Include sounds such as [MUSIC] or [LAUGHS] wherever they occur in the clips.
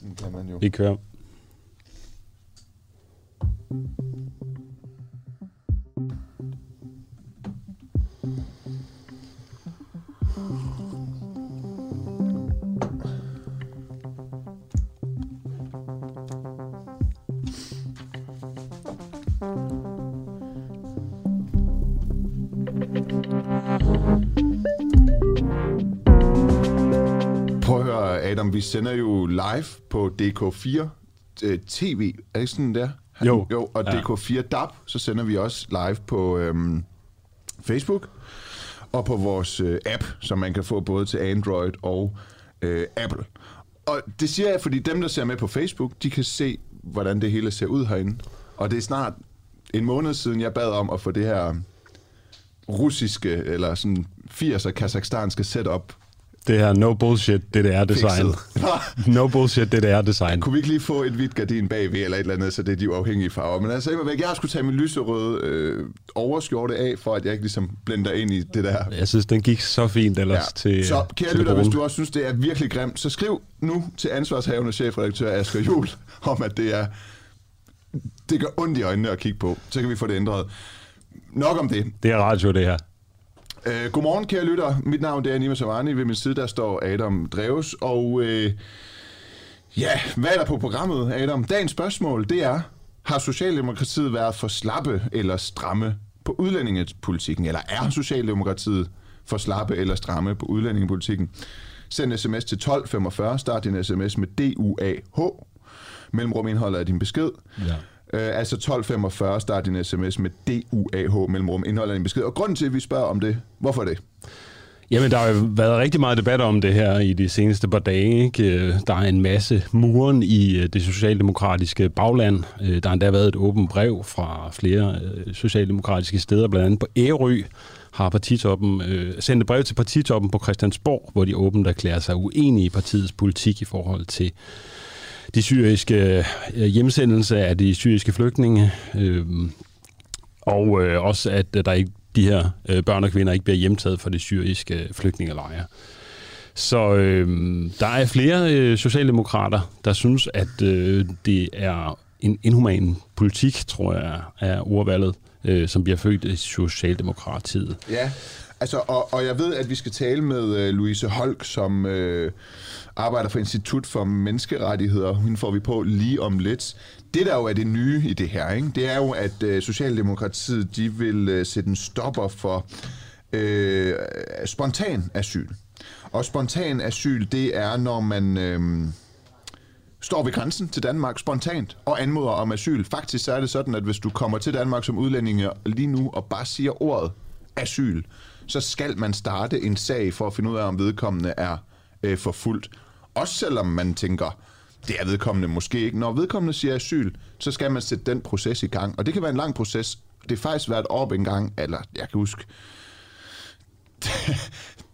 Den kan Adam, vi sender jo live på DK4 øh, TV. Er det ikke sådan der? Jo. Jo, og Ja. DK4 DAB, så sender vi også live på øhm, Facebook og på vores øh, app, som man kan få både til Android og øh, Apple. Og det siger jeg, fordi dem, der ser med på Facebook, de kan se, hvordan det hele ser ud herinde. Og det er snart en måned siden, jeg bad om at få det her russiske, eller sådan 80'er kazakhstanske setup Det her no bullshit DDR-design. [LAUGHS] No bullshit DDR-design. Kunne vi ikke lige få et hvidt gardin bagved, eller et eller andet, så det er de uafhængige farver. Men altså, jeg, jeg skulle tage min lyserøde øh, overskjorte af, for at jeg ikke ligesom blender ind i det der. Jeg synes, den gik så fint ellers ja. til så kære til lytter, hvis du også synes, det er virkelig grimt, så skriv nu til ansvarshavende chefredaktør Asger Jul [LAUGHS] om, at det er det gør ondt i øjnene at kigge på. Så kan vi få det ændret. Nok om det. Det er radio, det her. Øh, godmorgen, kære lytter. Mit navn det er Nima Savani. Ved min side der står Adam Dreves. Og øh, ja, hvad er der på programmet, Adam? Dagens spørgsmål, det er, har Socialdemokratiet været for slappe eller stramme på udlændingepolitikken? Eller er Socialdemokratiet for slappe eller stramme på udlændingepolitikken? Send sms til 1245. Start din sms med DUAH. Mellemrum indholder af din besked. Ja. Øh, altså 1245, start din sms med DUAH mellemrum indholder en besked. Og grunden til, at vi spørger om det, hvorfor det? Jamen, der har jo været rigtig meget debat om det her i de seneste par dage. Ikke? Øh, der er en masse muren i øh, det socialdemokratiske bagland. Øh, der har endda været et åbent brev fra flere socialdemokratiske steder, blandt andet på Ærø har partitoppen øh, sendt et brev til partitoppen på Christiansborg, hvor de åbent erklærer sig uenige i partiets politik i forhold til de syriske øh, hjemsendelse af de syriske flygtninge, øh, og øh, også at øh, der ikke de her øh, børn og kvinder ikke bliver hjemtaget fra de syriske øh, flygtningelejre. Så øh, der er flere øh, socialdemokrater, der synes, at øh, det er en inhuman politik, tror jeg, er ordvalget, øh, som bliver født i Socialdemokratiet. Ja, altså, og, og jeg ved, at vi skal tale med øh, Louise Holk, som øh, arbejder for Institut for Menneskerettigheder. Hende får vi på lige om lidt. Det, der jo er det nye i det her, ikke? det er jo, at øh, Socialdemokratiet de vil øh, sætte en stopper for øh, spontan asyl. Og spontan asyl, det er, når man... Øh, står ved grænsen til Danmark spontant og anmoder om asyl. Faktisk så er det sådan, at hvis du kommer til Danmark som udlændinge lige nu og bare siger ordet asyl, så skal man starte en sag for at finde ud af, om vedkommende er øh, forfulgt. Også selvom man tænker, det er vedkommende måske ikke. Når vedkommende siger asyl, så skal man sætte den proces i gang. Og det kan være en lang proces. Det har faktisk været op en gang, eller jeg kan huske,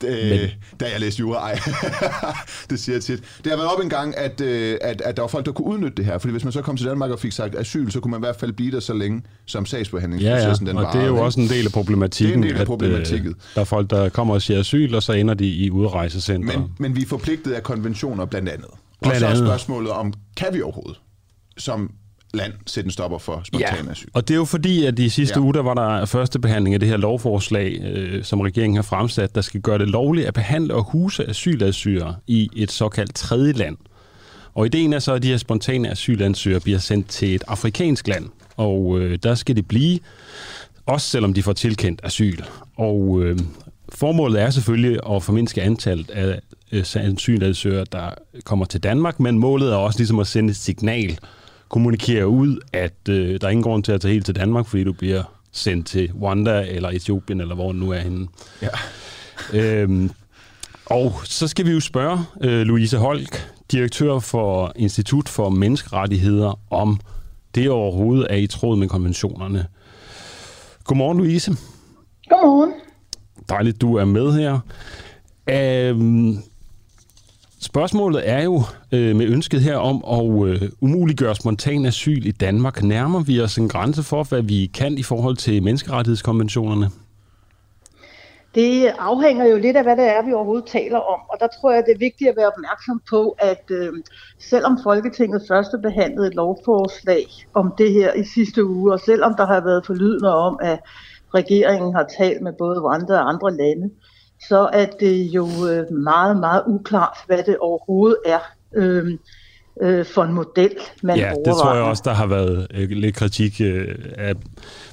det, da jeg læste jura, ej, [LAUGHS] det siger jeg tit. Det har været op en gang, at, øh, at, at der var folk, der kunne udnytte det her. Fordi hvis man så kom til Danmark og fik sagt asyl, så kunne man i hvert fald blive der så længe, som Ja, ja, sagsbehandlingsprocessen den og det er jo også en del af problematikken. Det er en del af at, problematikken. øh, der er folk, der kommer og siger asyl, og så ender de i udrejsecenter. Men, men vi er forpligtet af konventioner blandt andet. Blandt og så er spørgsmålet om, kan vi overhovedet som land sætte en stopper for spontan asyl? Og det er jo fordi, at i sidste Ja. ja. uge, der var der første behandling af det her lovforslag, øh, som regeringen har fremsat, der skal gøre det lovligt at behandle og huse asylansøgere i et såkaldt tredje land. Og ideen er så, at de her spontane asylansøgere bliver sendt til et afrikansk land, og øh, der skal det blive, også selvom de får tilkendt asyl. Og øh, formålet er selvfølgelig at formindske antallet af øh, asylansøgere, der kommer til Danmark, men målet er også ligesom at sende et signal, kommunikere ud, at øh, der er ingen grund til at tage helt til Danmark, fordi du bliver sendt til Rwanda eller Etiopien, eller hvor den nu er henne. Ja. Øhm, og så skal vi jo spørge øh, Louise Holk, direktør for Institut for Menneskerettigheder, om det overhovedet er i tråd med konventionerne. Godmorgen, Louise. Godmorgen. Dejligt, du er med her. Øhm, spørgsmålet er jo øh, med ønsket her om at øh, umuliggøre spontan asyl i Danmark. Nærmer vi os en grænse for, hvad vi kan i forhold til menneskerettighedskonventionerne? Det afhænger jo lidt af, hvad det er, vi overhovedet taler om. Og der tror jeg, det er vigtigt at være opmærksom på, at øh, selvom Folketinget første behandlede et lovforslag om det her i sidste uge, og selvom der har været forlydende om, at regeringen har talt med både Rwanda og andre lande, så er det jo øh, meget, meget uklart, hvad det overhovedet er. Øh, øh, for en model, man Ja, det tror jeg også, der har været øh, lidt kritik øh, af,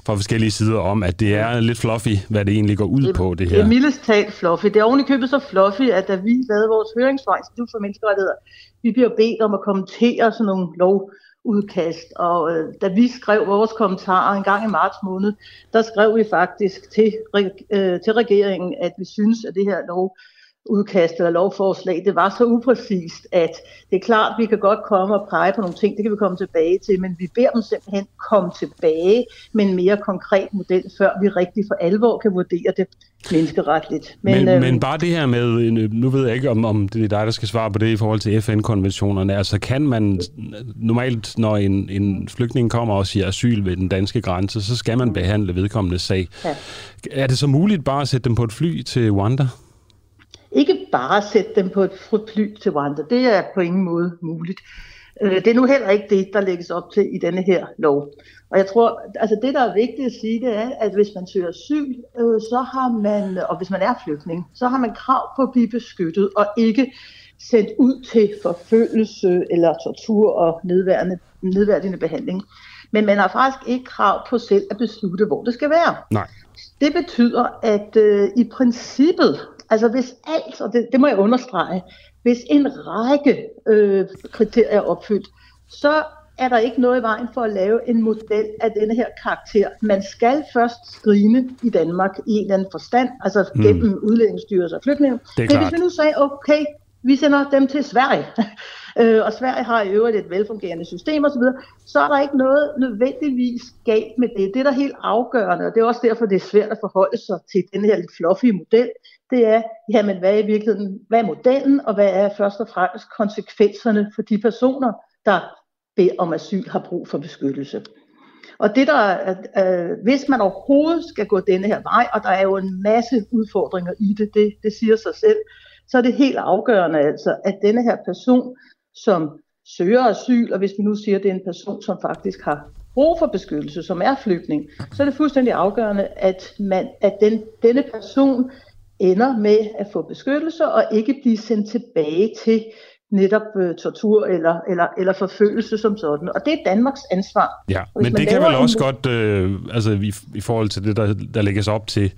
fra forskellige sider om, at det er lidt fluffy, hvad det egentlig går ud det, på, det her. Det er mildest talt fluffy. Det er oven i købet så fluffy, at da vi lavede vores høringssvar, Institut for Menneskerettigheder, vi bliver bedt om at kommentere sådan nogle udkast. og øh, da vi skrev vores kommentarer en gang i marts måned, der skrev vi faktisk til, øh, til regeringen, at vi synes, at det her lov udkast eller lovforslag, det var så upræcist, at det er klart, vi kan godt komme og pege på nogle ting, det kan vi komme tilbage til, men vi beder dem simpelthen komme tilbage med en mere konkret model, før vi rigtig for alvor kan vurdere det menneskeretligt. Men, men, øhm, men bare det her med, nu ved jeg ikke, om, om det er dig, der skal svare på det i forhold til FN-konventionerne, altså kan man normalt, når en, en flygtning kommer og siger asyl ved den danske grænse, så skal man behandle vedkommende sag. Ja. Er det så muligt bare at sætte dem på et fly til Rwanda? Ikke bare sætte dem på et fly til Rwanda. Det er på ingen måde muligt. Øh, det er nu heller ikke det, der lægges op til i denne her lov. Og jeg tror, altså det, der er vigtigt at sige, det er, at hvis man søger asyl, øh, så har man, og hvis man er flygtning, så har man krav på at blive beskyttet og ikke sendt ud til forfølgelse eller tortur og nedværende, nedværdigende behandling. Men man har faktisk ikke krav på selv at beslutte, hvor det skal være. Nej. Det betyder, at øh, i princippet Altså hvis alt, og det, det må jeg understrege, hvis en række øh, kriterier er opfyldt, så er der ikke noget i vejen for at lave en model af denne her karakter. Man skal først skrine i Danmark i en eller anden forstand, altså mm. gennem udlændingsstyrelse og flygtninge. Men klart. hvis vi nu sagde, okay, vi sender dem til Sverige, [LAUGHS] øh, og Sverige har i øvrigt et velfungerende system osv., så er der ikke noget nødvendigvis galt med det. Det er der helt afgørende, og det er også derfor, det er svært at forholde sig til den her lidt fluffy model. Det er, jamen, hvad er i virkeligheden, hvad er modellen, og hvad er først og fremmest konsekvenserne for de personer, der beder om asyl har brug for beskyttelse. Og det der, øh, hvis man overhovedet skal gå denne her vej, og der er jo en masse udfordringer i det, det, det siger sig selv, så er det helt afgørende altså, at denne her person, som søger asyl, og hvis vi nu siger, at det er en person, som faktisk har brug for beskyttelse, som er flygtning, så er det fuldstændig afgørende, at, man, at den, denne person ender med at få beskyttelse og ikke blive sendt tilbage til netop øh, tortur eller, eller, eller forfølgelse som sådan. Og det er Danmarks ansvar. Ja, men det kan vel også en... godt, øh, altså i, i forhold til det, der, der lægges op til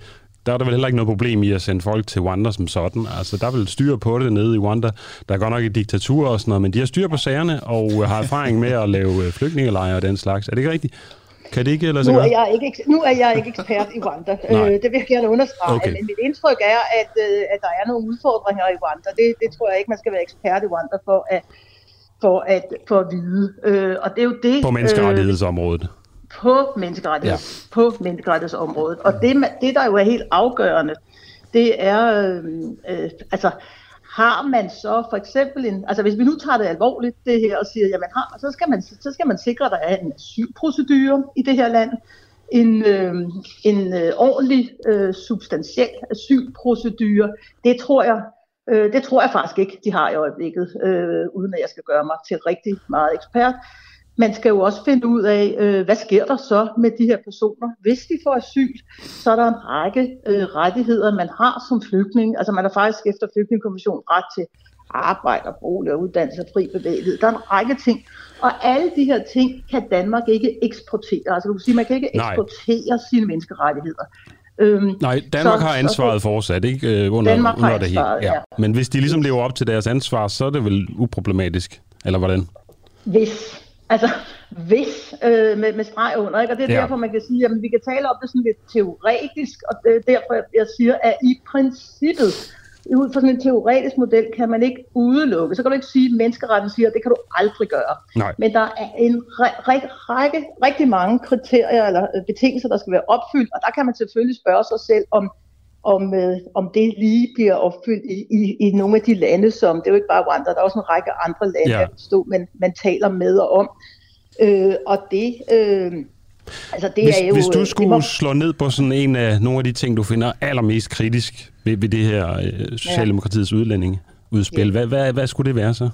der er der vel heller ikke noget problem i at sende folk til Rwanda som sådan. Altså, der er vel styr på det nede i Rwanda. Der er godt nok et diktatur og sådan noget, men de har styr på sagerne og har erfaring med at lave øh, flygtningelejre og den slags. Er det ikke rigtigt? Kan det ikke lade sig nu er, jeg ikke, nu er jeg ikke ekspert i Rwanda. [LAUGHS] øh, det vil jeg gerne understrege. Okay. Men mit indtryk er, at, øh, at der er nogle udfordringer i Rwanda. Det, det tror jeg ikke, man skal være ekspert i Rwanda for at, for at, for at vide. Øh, og det er jo det, på menneskerettighedsområdet. Øh, på menneskerettigheds, ja. på menneskerettighedsområdet. Og det, det, der jo er helt afgørende, det er, øh, øh, altså, har man så for eksempel en, altså hvis vi nu tager det alvorligt, det her, og siger, jamen har, så skal man, så skal man sikre, at der er en asylprocedure i det her land, en, øh, en øh, ordentlig, øh, substantiel asylprocedure. Det tror jeg, øh, det tror jeg faktisk ikke, de har i øjeblikket, øh, uden at jeg skal gøre mig til rigtig meget ekspert man skal jo også finde ud af, øh, hvad sker der så med de her personer. Hvis de får asyl, så er der en række øh, rettigheder, man har som flygtning. Altså man har faktisk efter flygtningekommissionen ret til arbejde og bolig og uddannelse og fri bevægelighed. Der er en række ting. Og alle de her ting kan Danmark ikke eksportere. Altså du kan sige, man kan ikke Nej. eksportere sine menneskerettigheder. Øhm, Nej, Danmark så, har ansvaret fortsat, ikke? Øh, under, Danmark under har det hele. Ja. ja. Men hvis de ligesom lever op til deres ansvar, så er det vel uproblematisk, eller hvordan? Hvis, Altså, hvis øh, med, med streg under, ikke? og det er ja. derfor, man kan sige, at vi kan tale om det sådan lidt teoretisk, og det er derfor, jeg siger, at i princippet, ud fra sådan en teoretisk model, kan man ikke udelukke. Så kan du ikke sige, at menneskeretten siger, at det kan du aldrig gøre. Nej. Men der er en række, række, rigtig mange kriterier eller øh, betingelser, der skal være opfyldt, og der kan man selvfølgelig spørge sig selv, om om, øh, om det lige bliver opfyldt i, i, i nogle af de lande, som, det er jo ikke bare Rwanda, der er også en række andre lande, ja. stå, man, man taler med og om. Øh, og det, øh, Altså, det hvis, er jo, hvis du skulle må... slå ned på sådan en af nogle af de ting, du finder allermest kritisk ved, ved det her øh, Socialdemokratiets ja. udlændingeudspil, ja. hvad, hvad, hvad skulle det være så?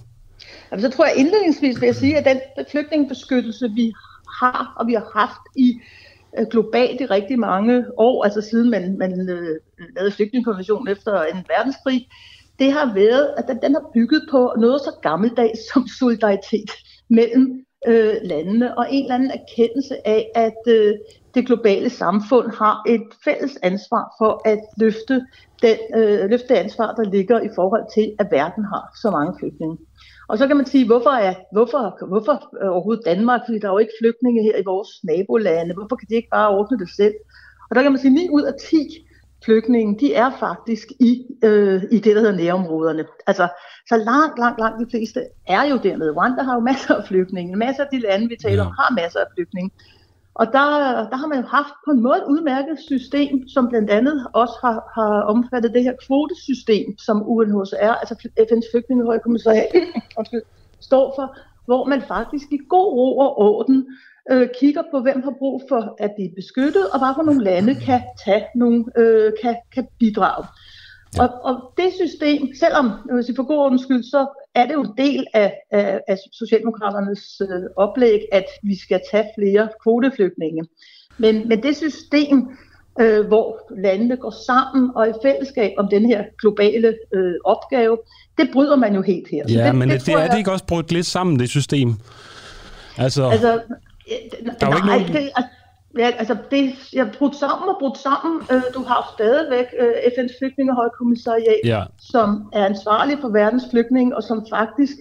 Jamen, så tror jeg indledningsvis vil jeg sige, at den flygtningebeskyttelse, vi har og vi har haft i øh, Øh, globalt i rigtig mange år, altså siden man, man øh, lavede flygtningekonventionen efter en verdenskrig, det har været, at den, den har bygget på noget så gammeldags [LAUGHS] som solidaritet mellem øh, landene, og en eller anden erkendelse af, at øh, det globale samfund har et fælles ansvar for at løfte, den, øh, løfte det ansvar, der ligger i forhold til, at verden har så mange flygtninge. Og så kan man sige, hvorfor er hvorfor, hvorfor overhovedet Danmark? Fordi der er jo ikke flygtninge her i vores nabolande. Hvorfor kan de ikke bare ordne det selv? Og der kan man sige, at 9 ud af 10 flygtninge, de er faktisk i, øh, i det, der hedder nærområderne. Altså, så langt, langt, langt de fleste er jo dernede. Rwanda har jo masser af flygtninge. Masser af de lande, vi taler ja. om, har masser af flygtninge. Og der, der har man jo haft på en måde et udmærket system, som blandt andet også har, har omfattet det her kvotesystem, som UNHCR, altså FN's flygtningehøjkommissariat, [LAUGHS] står for, hvor man faktisk i god ro og orden øh, kigger på, hvem har brug for at blive beskyttet, og hvad for nogle lande kan tage nogle, øh, kan, kan bidrage. Og, og det system, selvom hvis for god ordens skyld, så er det jo en del af, af, af Socialdemokraternes øh, oplæg, at vi skal tage flere kvoteflygtninge. Men, men det system, øh, hvor landene går sammen og i fællesskab om den her globale øh, opgave, det bryder man jo helt her. Ja, det, men det, det er det ikke også brudt lidt sammen, det system? Altså, altså der er jo ikke nogen... det, altså, Ja, altså det, jeg brudt sammen og brudt sammen. Øh, du har stadigvæk øh, FN's flygtningehøjkommissariat, ja. som er ansvarlig for verdens flygtninge, og som faktisk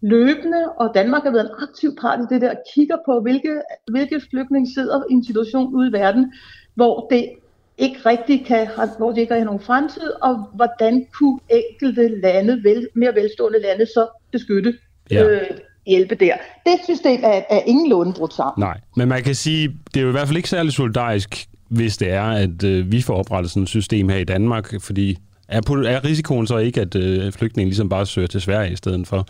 løbende, og Danmark har været en aktiv part i det der, kigger på, hvilke, hvilke flygtninge sidder i en situation ude i verden, hvor det ikke rigtig kan, hvor det ikke har nogen fremtid, og hvordan kunne enkelte lande, vel, mere velstående lande, så beskytte ja. øh, hjælpe der. Det system er, er ingenlunde brudt sammen. Nej, men man kan sige, det er jo i hvert fald ikke særlig solidarisk, hvis det er, at øh, vi får oprettet sådan et system her i Danmark, fordi er, er risikoen så ikke, at øh, flygtningen ligesom bare søger til Sverige i stedet for,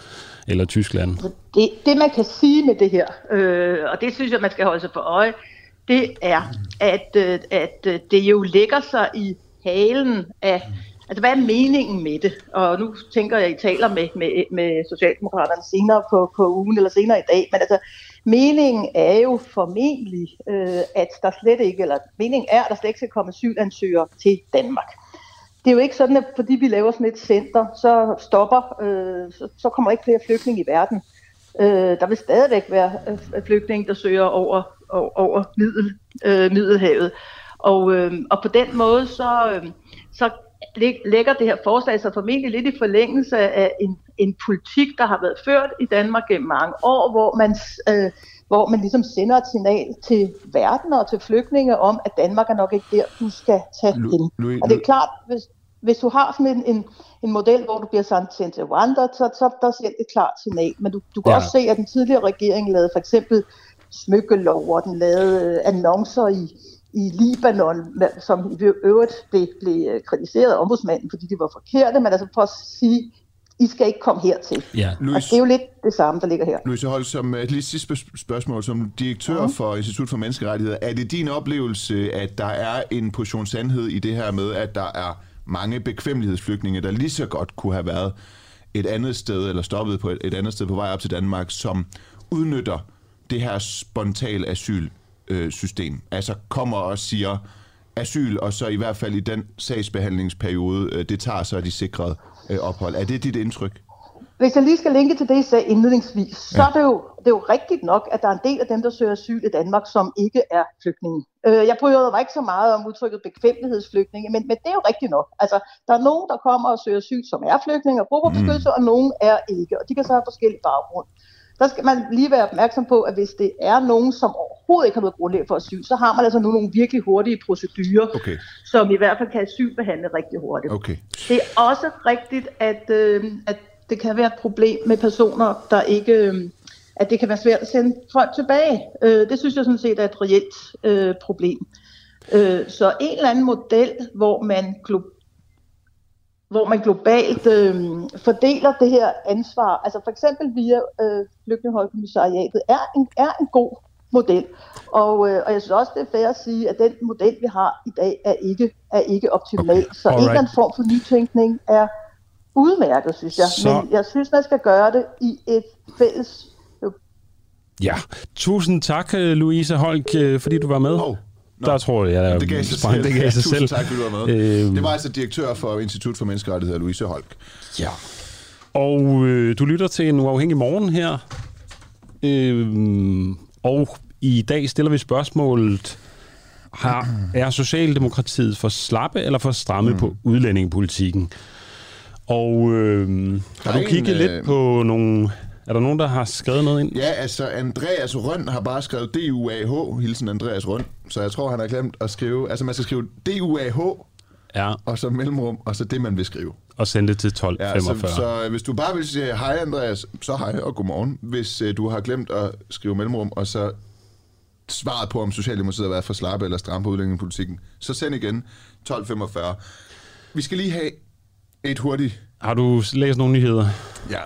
eller Tyskland? Det, det man kan sige med det her, øh, og det synes jeg, man skal holde sig for øje, det er, at, øh, at øh, det jo lægger sig i halen af Altså, hvad er meningen med det? Og nu tænker jeg, at I taler med, med, med Socialdemokraterne senere på, på ugen, eller senere i dag, men altså, meningen er jo formentlig, øh, at der slet ikke, eller meningen er, at der slet ikke skal komme asylansøgere til Danmark. Det er jo ikke sådan, at fordi vi laver sådan et center, så stopper, øh, så, så kommer ikke flere flygtninge i verden. Øh, der vil stadigvæk være øh, flygtninge, der søger over, over, over middel, øh, Middelhavet. Og, øh, og på den måde, så, øh, så lægger det her forslag sig formentlig lidt i forlængelse af en, en politik, der har været ført i Danmark gennem mange år, hvor man, øh, hvor man ligesom sender et signal til verden og til flygtninge om, at Danmark er nok ikke der, du skal tage hen. Og det er klart, hvis, hvis du har sådan en, en, en model, hvor du bliver sendt til Rwanda, så, så der er et klart signal. Men du, du kan ja. også se, at den tidligere regering lavede for eksempel smykkelov, og den lavede øh, annoncer i, i Libanon, som i øvrigt blev, blev kritiseret af ombudsmanden, fordi de var forkerte, men altså for at sige, I skal ikke komme hertil. Ja. Louis, og det er jo lidt det samme, der ligger her. Louise Holt, som et lige sidste spørgsmål, som direktør uh-huh. for Institut for Menneskerettigheder, er det din oplevelse, at der er en portion sandhed i det her med, at der er mange bekvemmelighedsflygtninge, der lige så godt kunne have været et andet sted, eller stoppet på et, et andet sted på vej op til Danmark, som udnytter det her spontane asyl øh, system. Altså kommer og siger asyl, og så i hvert fald i den sagsbehandlingsperiode, øh, det tager så de sikrede øh, ophold. Er det dit indtryk? Hvis jeg lige skal linke til det, jeg sagde indledningsvis, så ja. er det, jo, det er jo rigtigt nok, at der er en del af dem, der søger asyl i Danmark, som ikke er flygtninge. Øh, jeg prøvede mig ikke så meget om udtrykket bekvemmelighedsflygtninge, men, men det er jo rigtigt nok. Altså, der er nogen, der kommer og søger asyl, som er flygtninge og bruger beskyttelse, mm. og nogen er ikke, og de kan så have forskellige baggrund der skal man lige være opmærksom på, at hvis det er nogen, som overhovedet ikke har været grundlag for asyl, så har man altså nu nogle virkelig hurtige procedurer, okay. som i hvert fald kan asylbehandle rigtig hurtigt. Okay. Det er også rigtigt, at, øh, at det kan være et problem med personer, der ikke... Øh, at det kan være svært at sende folk tilbage. Øh, det synes jeg sådan set er et reelt øh, problem. Øh, så en eller anden model, hvor man hvor man globalt øh, fordeler det her ansvar, altså for eksempel via øh, flygtningehøjkommissariatet, er en, er en god model. Og, øh, og jeg synes også, det er fair at sige, at den model, vi har i dag, er ikke, er ikke optimal. Okay. Så Alright. en eller anden form for nytænkning er udmærket, synes jeg. Så... Men jeg synes, man skal gøre det i et fælles Ja, tusind tak, øh, Louise Holk, øh, fordi du var med. Oh. No. Der tror jeg, at det gav sig selv. Det gav sig selv. tak, fordi du var med. Øhm. Det var altså direktør for Institut for Menneskerettigheder, Louise Holk. Ja. Og øh, du lytter til en uafhængig morgen her. Øh, og i dag stiller vi spørgsmålet, har, er Socialdemokratiet for slappe eller for stramme mm. på udlændingepolitikken? Og øh, har du kigget en, lidt øh, på nogle er der nogen, der har skrevet noget ind? Ja, altså Andreas Røn har bare skrevet D-U-A-H, hilsen Andreas Røn. Så jeg tror, han har glemt at skrive... Altså man skal skrive D-U-A-H, ja. og så mellemrum, og så det, man vil skrive. Og sende det til 1245. Ja, så, så hvis du bare vil sige hej Andreas, så hej og godmorgen. Hvis uh, du har glemt at skrive mellemrum, og så svaret på, om Socialdemokratiet har været for slappe eller stramme på udlændingepolitikken, så send igen 1245. Vi skal lige have et hurtigt har du læst nogle nyheder? Ja.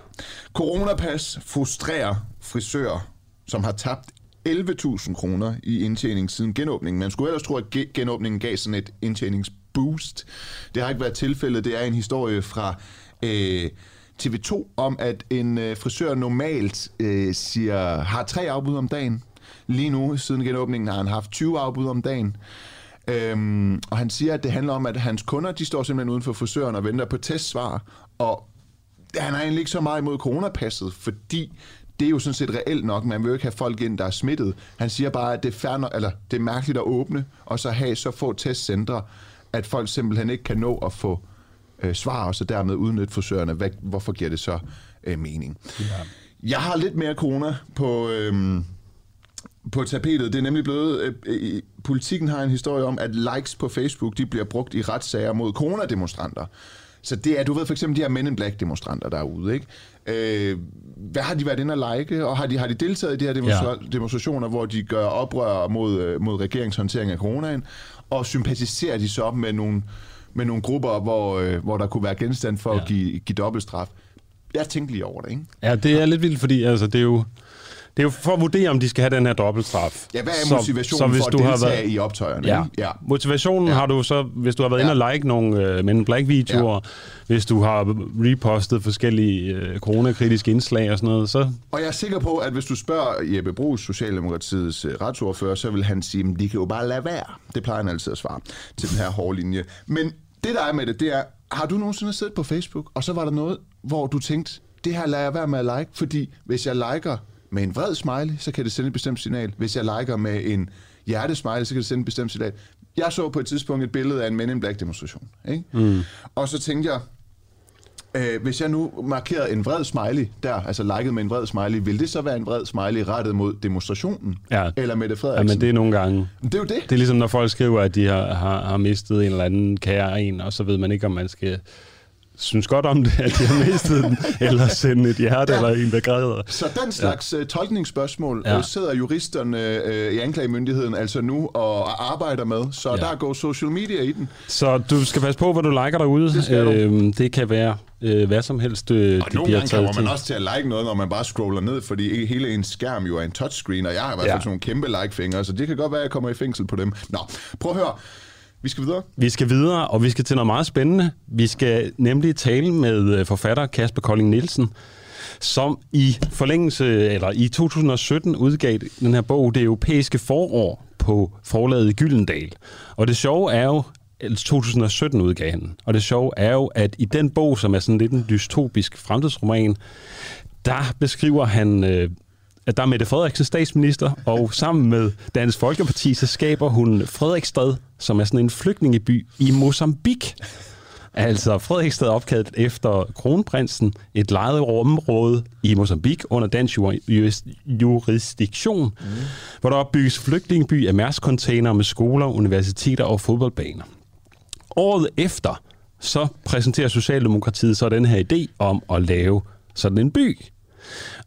Coronapas frustrerer frisører, som har tabt 11.000 kroner i indtjening siden genåbningen. Man skulle ellers tro, at genåbningen gav sådan et indtjeningsboost. Det har ikke været tilfældet. Det er en historie fra øh, TV2 om, at en øh, frisør normalt øh, siger, har tre afbud om dagen. Lige nu, siden genåbningen, har han haft 20 afbud om dagen. Øhm, og han siger, at det handler om, at hans kunder, de står simpelthen uden for frisøren og venter på testsvar, og han har egentlig ikke så meget imod coronapasset, fordi det er jo sådan set reelt nok. Man vil jo ikke have folk ind, der er smittet. Han siger bare, at det er, færre, eller det er mærkeligt at åbne, og så have så få testcentre, at folk simpelthen ikke kan nå at få øh, svar, og så dermed udnytte frisørerne. Hvad, hvorfor giver det så øh, mening? Ja. Jeg har lidt mere corona på... Øh, på tapetet. Det er nemlig blevet... Øh, øh, politikken har en historie om, at likes på Facebook de bliver brugt i retssager mod coronademonstranter. Så det er, du ved for eksempel de her Men in Black demonstranter derude, ikke? Øh, hvad har de været inde og like, og har de, har de deltaget i de her demonstra- ja. demonstrationer, hvor de gør oprør mod, øh, mod regeringshåndtering af coronaen, og sympatiserer de så op med nogle, med nogle grupper, hvor, øh, hvor der kunne være genstand for ja. at give, give dobbeltstraf? Jeg tænkte lige over det, ikke? Ja, det er lidt vildt, fordi altså, det er jo er jo for at vurdere, om de skal have den her dobbeltstraf. Ja, hvad er motivationen så, så for at deltage været, i optøjerne? Ja. ja. Motivationen ja. har du så, hvis du har været ja. inde og like nogle uh, Men Black-videoer, ja. hvis du har repostet forskellige uh, coronakritiske indslag og sådan noget, så... Og jeg er sikker på, at hvis du spørger Jeppe Brugs, Socialdemokratiets uh, retsordfører, så vil han sige, at de kan jo bare lade være. Det plejer han altid at svare til den her hårde linje. Men det, der er med det, det er, har du nogensinde siddet på Facebook, og så var der noget, hvor du tænkte, det her lader jeg være med at like, fordi hvis jeg liker med en vred smiley, så kan det sende et bestemt signal. Hvis jeg liker med en hjertesmiley, så kan det sende et bestemt signal. Jeg så på et tidspunkt et billede af en Men in Black demonstration. Ikke? Mm. Og så tænkte jeg, øh, hvis jeg nu markerede en vred smiley der, altså liket med en vred smiley, vil det så være en vred smiley rettet mod demonstrationen? Ja. Eller med det Frederiksen? Ja, men det er nogle gange. Det er jo det. Det er ligesom, når folk skriver, at de har, har, har mistet en eller anden kære en, og så ved man ikke, om man skal synes godt om det, at de har mistet den, [LAUGHS] eller sende et hjerte ja. eller en, der græder. Så den slags ja. Øh, tolkningsspørgsmål ja. Øh, sidder juristerne øh, i anklagemyndigheden altså nu og arbejder med, så ja. der går social media i den. Så du skal passe på, hvad du liker derude. Det, øhm, det kan være øh, hvad som helst, øh, og nogle gange kommer man også til at like noget, når man bare scroller ned, fordi hele en skærm jo er en touchscreen, og jeg har i hvert fald ja. sådan nogle kæmpe like-fingre, så det kan godt være, at jeg kommer i fængsel på dem. Nå, prøv at høre. Vi skal videre. Vi skal videre, og vi skal til noget meget spændende. Vi skal nemlig tale med øh, forfatter Kasper Kolding Nielsen, som i forlængelse, eller i 2017 udgav den her bog, Det europæiske forår, på forlaget Gyldendal. Og det sjove er jo, 2017 udgav han. Og det sjove er jo, at i den bog, som er sådan lidt en dystopisk fremtidsroman, der beskriver han øh, at der er Mette Frederiksen statsminister, og sammen med Dansk Folkeparti, så skaber hun Frederiksstad, som er sådan en flygtningeby i Mozambique. Altså Frederiksstad opkaldt efter kronprinsen, et lejet område i Mozambique under dansk jurisdiktion, mm. hvor der opbygges flygtningeby af mærkscontainer med skoler, universiteter og fodboldbaner. Året efter, så præsenterer Socialdemokratiet så den her idé om at lave sådan en by.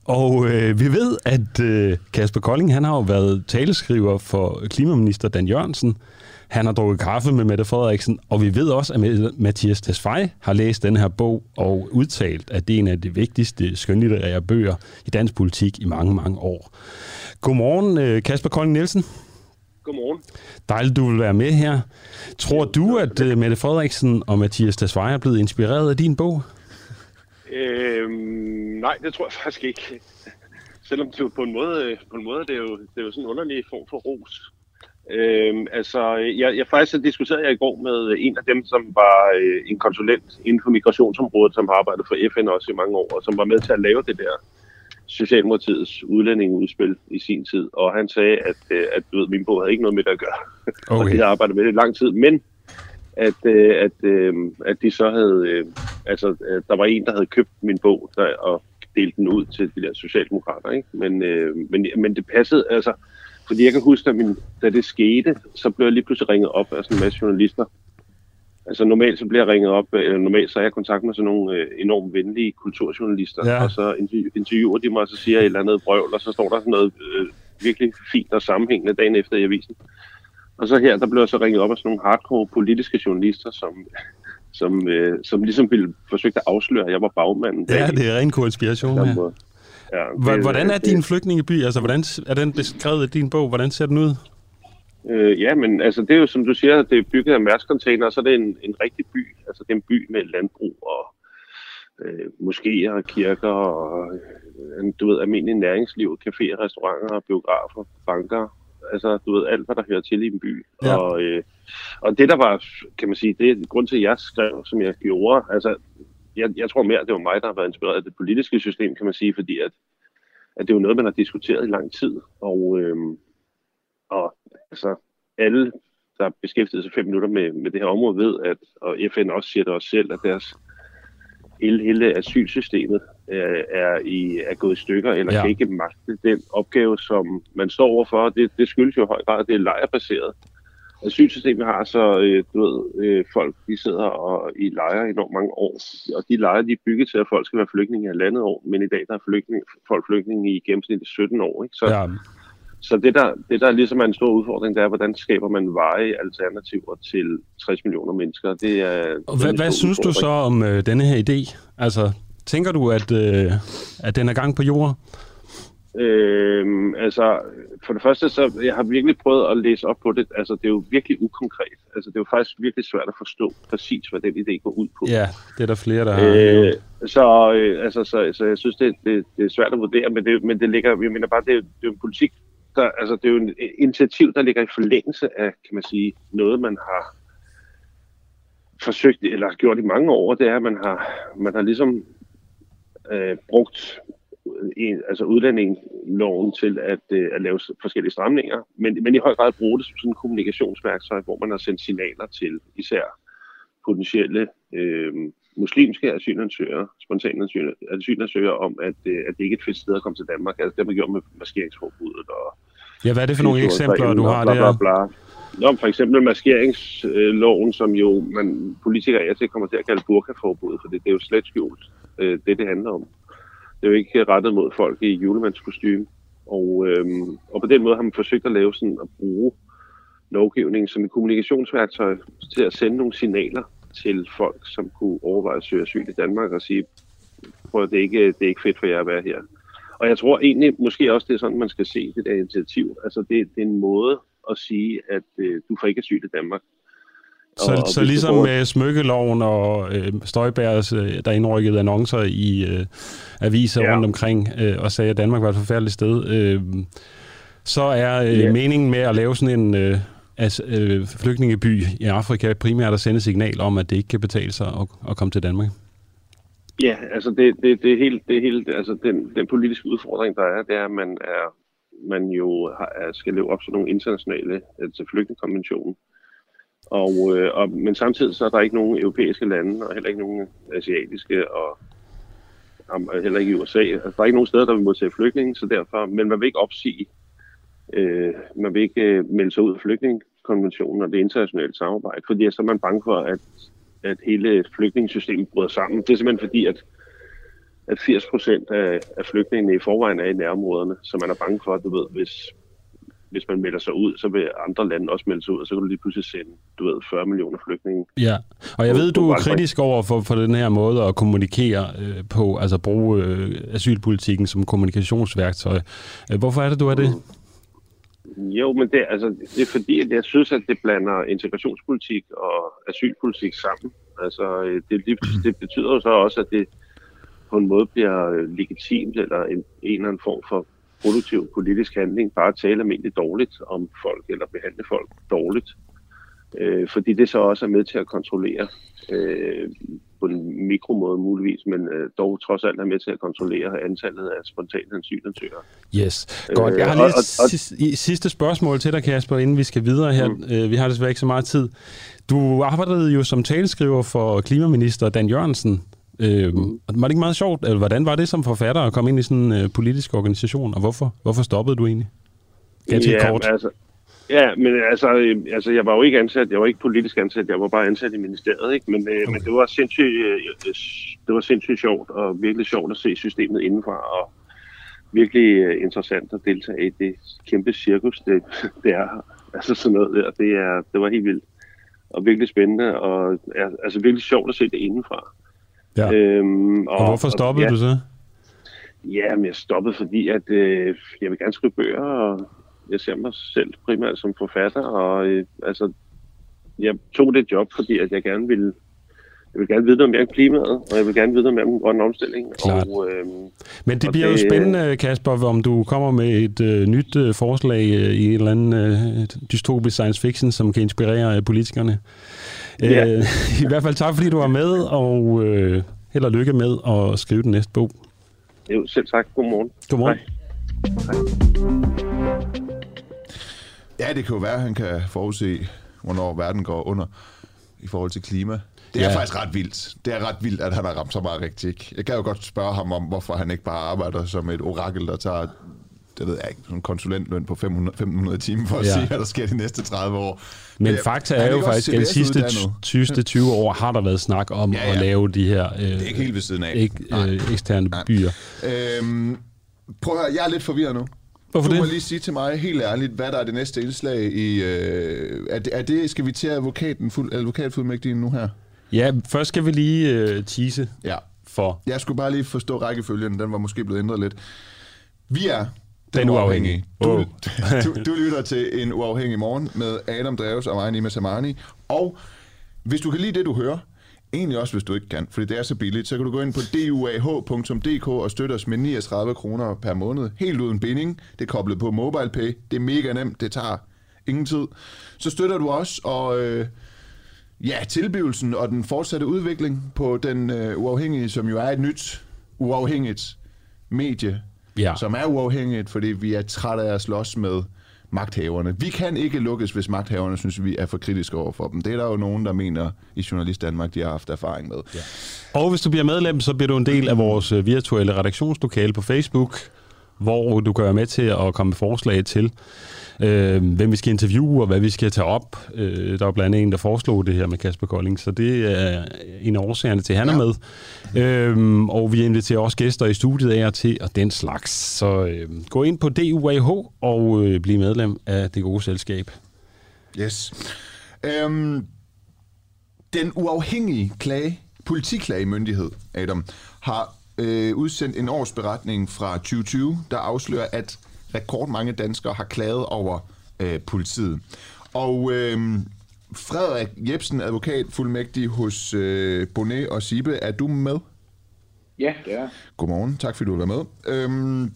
Og øh, vi ved, at øh, Kasper Kolding han har jo været taleskriver for klimaminister Dan Jørgensen. Han har drukket kaffe med Mette Frederiksen, og vi ved også, at Mathias Tesfaye har læst den her bog og udtalt, at det er en af de vigtigste skønlitterære bøger i dansk politik i mange, mange år. Godmorgen, øh, Kasper Kolding Nielsen. Godmorgen. Dejligt, du vil være med her. Tror du, at øh, Mette Frederiksen og Mathias Tesfaye er blevet inspireret af din bog? Øhm, nej, det tror jeg faktisk ikke. Selvom det på en måde, på en måde det er jo, det er jo sådan en underlig form for ros. Øhm, altså, jeg, jeg faktisk diskuterede jeg i går med en af dem, som var øh, en konsulent inden for migrationsområdet, som har arbejdet for FN også i mange år, og som var med til at lave det der Socialdemokratiets udlændingeudspil i sin tid. Og han sagde, at, øh, at du ved, min bog havde ikke noget med det at gøre. [LAUGHS] Okay. og de havde arbejdet med det i lang tid. Men at, øh, at, øh, at de så havde, øh, altså øh, der var en, der havde købt min bog der, og delt den ud til de der socialdemokrater, ikke? Men, øh, men, men det passede, altså, fordi jeg kan huske, at min, da det skete, så blev jeg lige pludselig ringet op af sådan en masse journalister. Altså normalt så bliver jeg ringet op, eller normalt så er jeg i kontakt med sådan nogle øh, enormt venlige kulturjournalister, ja. og så interviewer de mig, og så siger jeg et eller andet brøvl, og så står der sådan noget øh, virkelig fint og sammenhængende dagen efter i avisen. Og så her, der blev jeg så ringet op af sådan nogle hardcore politiske journalister, som, som, øh, som ligesom ville forsøge at afsløre, at jeg var bagmanden. Ja, det er ren konspiration, ja. ja. Hvordan er din flygtningeby? Altså, hvordan er den beskrevet i din bog? Hvordan ser den ud? Øh, ja, men altså, det er jo, som du siger, det er bygget af mærkscontainer, og så er det en, en rigtig by. Altså, det er en by med landbrug og øh, moskéer og kirker og øh, du ved, almindelig næringsliv, caféer, restauranter, biografer, banker Altså, du ved, alt, hvad der hører til i en by. Ja. Og, øh, og det, der var, kan man sige, det er grund til, at jeg skrev, som jeg gjorde. Altså, jeg, jeg tror mere, at det var mig, der har været inspireret af det politiske system, kan man sige, fordi at, at det er jo noget, man har diskuteret i lang tid. Og, øh, og altså, alle, der har beskæftiget sig fem minutter med, med det her område, ved, at, og FN også siger det også selv, at deres hele, hele asylsystemet øh, er, i, er gået i stykker, eller ja. kan ikke magte den opgave, som man står overfor. Det, det skyldes jo i høj grad, at det er lejrebaseret. Asylsystemet har så, øh, du ved, øh, folk, de sidder og, i lejre i enormt mange år, og de lejre, de er bygget til, at folk skal være flygtninge i halvandet år, men i dag der er flygtning, folk flygtninge i gennemsnit i 17 år. Ikke? Så, ja. Så det der, det, der ligesom er en stor udfordring, det er, hvordan skaber man veje alternativer til 60 millioner mennesker. Det er, og hvad, hvad synes du så om øh, denne her idé? Altså, tænker du, at, øh, at den er gang på jorden? Øhm, altså, for det første, så jeg har virkelig prøvet at læse op på det. Altså, det er jo virkelig ukonkret. Altså, det er jo faktisk virkelig svært at forstå præcis, hvad den idé går ud på. Ja, det er der flere, der har. Øh, så, øh, altså, så, så jeg synes, det, det, det er svært at vurdere, men det, men det ligger, jeg mener bare, det, det er en politik, der, altså, det er jo en initiativ, der ligger i forlængelse af, kan man sige, noget, man har forsøgt, eller har gjort i mange år, det er, at man har, man har ligesom øh, brugt øh, en, altså udlændingeloven til at, øh, at lave forskellige stramninger, men, men i høj grad bruge det som sådan en kommunikationsværktøj, hvor man har sendt signaler til især potentielle øh, muslimske asylansøgere, spontane asylansøgere, om, at, øh, at det ikke er et fedt sted at komme til Danmark. Altså det man gjort med maskeringsforbuddet. Og ja, hvad er det for nogle eksempler, du har der? Bla, bla, bla. Nå, for eksempel maskeringsloven, som jo man politikere er til kommer til at kalde burkaforbuddet, for det, det er jo slet skjult, øh, det det handler om. Det er jo ikke rettet mod folk i julemandskostyme. Og, øhm, og på den måde har man forsøgt at lave sådan at bruge lovgivningen som et kommunikationsværktøj til at sende nogle signaler til folk, som kunne overveje at søge asyl i Danmark og sige, prøv det er ikke, det er ikke fedt for jer at være her. Og jeg tror egentlig, måske også det er sådan, man skal se det der initiativ. Altså det, det er en måde at sige, at øh, du får ikke asyl i Danmark. Så, og, og så ligesom bruger... med smykkeloven og øh, Støjbærs, øh, der indrykkede annoncer i øh, aviser ja. rundt omkring øh, og sagde, at Danmark var et forfærdeligt sted, øh, så er øh, ja. meningen med at lave sådan en øh, altså, øh, flygtningeby i Afrika primært at sende signal om, at det ikke kan betale sig at, at komme til Danmark? Ja, altså det, det, det er helt, det er helt altså den, den politiske udfordring, der er, det er, at man, er, man jo har, skal leve op til nogle internationale, altså flygtningekonventionen. Og, øh, og, men samtidig så er der ikke nogen europæiske lande, og heller ikke nogen asiatiske, og, og heller ikke i USA. Altså, der er ikke nogen steder, der vil modtage flygtninge, så derfor, men man vil ikke opsige øh, man vil ikke øh, melde sig ud af flygtningekonventionen og det internationale samarbejde, fordi så er man bange for, at, at hele flygtningesystemet bryder sammen. Det er simpelthen fordi, at, at 80 procent af, af flygtningene i forvejen er i nærområderne, så man er bange for, at du ved, hvis, hvis man melder sig ud, så vil andre lande også melde sig ud, og så kan du lige pludselig sende, du ved, 40 millioner flygtninge. Ja, og jeg ved, du er kritisk over for, for den her måde at kommunikere øh, på, altså bruge øh, asylpolitikken som kommunikationsværktøj. Øh, hvorfor er det, du er det? Jo, men det, altså, det er fordi, at jeg synes, at det blander integrationspolitik og asylpolitik sammen. Altså, øh, det, det betyder jo så også, at det på en måde bliver øh, legitimt, eller en, en eller anden form for produktiv politisk handling, bare at tale almindeligt dårligt om folk, eller behandle folk dårligt. Øh, fordi det så også er med til at kontrollere øh, på en mikromåde muligvis, men øh, dog trods alt er med til at kontrollere antallet af spontane asylansøgere. Yes, godt. Jeg har lige et og, sidste spørgsmål til dig, Kasper, inden vi skal videre her. Mm. Øh, vi har desværre ikke så meget tid. Du arbejdede jo som taleskriver for klimaminister Dan Jørgensen. Øh, mm. Var det ikke meget sjovt? Eller hvordan var det som forfatter at komme ind i sådan en øh, politisk organisation, og hvorfor, hvorfor stoppede du egentlig? Ganske ja, kort. Altså, Ja, men altså, øh, altså, jeg var jo ikke ansat, jeg var ikke politisk ansat, jeg var bare ansat i ministeriet, ikke? Men, øh, okay. men det var sindssygt, øh, det var sindssygt sjovt, og virkelig sjovt at se systemet indenfra, og virkelig interessant at deltage i det kæmpe cirkus, det, [LAUGHS] det er. Altså sådan noget der, det, er, det var helt vildt. Og virkelig spændende, og altså virkelig sjovt at se det indenfra. Ja. Øhm, og, og hvorfor stoppede og, ja, du så? Ja, men jeg stoppede, fordi at øh, jeg vil gerne skrive bøger, og jeg ser mig selv primært som forfatter, og øh, altså, jeg tog det job, fordi at jeg gerne ville jeg vil gerne vide noget mere om klimaet, og jeg vil gerne vide noget mere om grønne omstilling. Klart. Og, øh, Men det bliver det, jo spændende, Kasper, om du kommer med et øh, nyt øh, forslag øh, i en eller anden øh, dystopisk science fiction, som kan inspirere øh, politikerne. Ja. Øh, [LAUGHS] I hvert fald tak, fordi du var med, og øh, held og lykke med at skrive den næste bog. Jo, selv tak. Godmorgen. Godmorgen. Hej. Hej. Ja, det kan jo være, at han kan forudse, hvornår verden går under i forhold til klima. Det er ja. faktisk ret vildt. Det er ret vildt, at han har ramt så meget rigtigt. Jeg kan jo godt spørge ham om, hvorfor han ikke bare arbejder som et orakel, der tager det ved jeg ikke, sådan en konsulentløn på 500, 1500 timer for at ja. sige, hvad der sker de næste 30 år. Men fakta er jo faktisk, at de sidste 20, 20 år har der været snak om ja, ja. at lave de her øh, det er ikke helt ved siden af. Ek, øh, eksterne Nej. byer. Øhm, prøv at høre, jeg er lidt forvirret nu. Hvorfor du det? må lige sige til mig helt ærligt, hvad der er det næste indslag i... Øh, er, det, er det, skal vi til advokaten, fuld, advokatfuldmægtigen nu her? Ja, først skal vi lige øh, tease ja. for... Jeg skulle bare lige forstå rækkefølgen, den var måske blevet ændret lidt. Vi er den, den uafhængige. uafhængige. Du, du, du lytter til en uafhængig morgen med Adam Dreves og mig, Nima Samani. Og hvis du kan lide det, du hører, Egentlig også, hvis du ikke kan, fordi det er så billigt, så kan du gå ind på duah.dk og støtte os med 39 kroner per måned. Helt uden binding. Det er koblet på MobilePay. Det er mega nemt. Det tager ingen tid. Så støtter du os, og øh, ja, tilblivelsen og den fortsatte udvikling på den øh, uafhængige, som jo er et nyt uafhængigt medie, ja. som er uafhængigt, fordi vi er trætte af at slås med magthaverne. Vi kan ikke lukkes, hvis magthaverne synes, vi er for kritiske over for dem. Det er der jo nogen, der mener i Journalist Danmark, de har haft erfaring med. Ja. Og hvis du bliver medlem, så bliver du en del af vores øh, virtuelle redaktionslokale på Facebook, hvor du kan være med til at komme med forslag til, øh, hvem vi skal interviewe og hvad vi skal tage op. Øh, der var blandt andet en, der foreslog det her med Kasper Kolding, så det er en af årsagerne til, at han ja. er med. Øh, og vi inviterer også gæster i studiet af og til, og den slags. Så øh, gå ind på DUAH og øh, bliv medlem af det gode selskab. Yes. Øhm, den uafhængige klage, politiklagemyndighed, Adam, har øh, udsendt en årsberetning fra 2020, der afslører, at rekordmange danskere har klaget over øh, politiet. Og øh, Frederik Jebsen, advokat fuldmægtig hos øh, Bonnet og Sibe, er du med? Ja, det er. Godmorgen, tak fordi du var med. Øhm,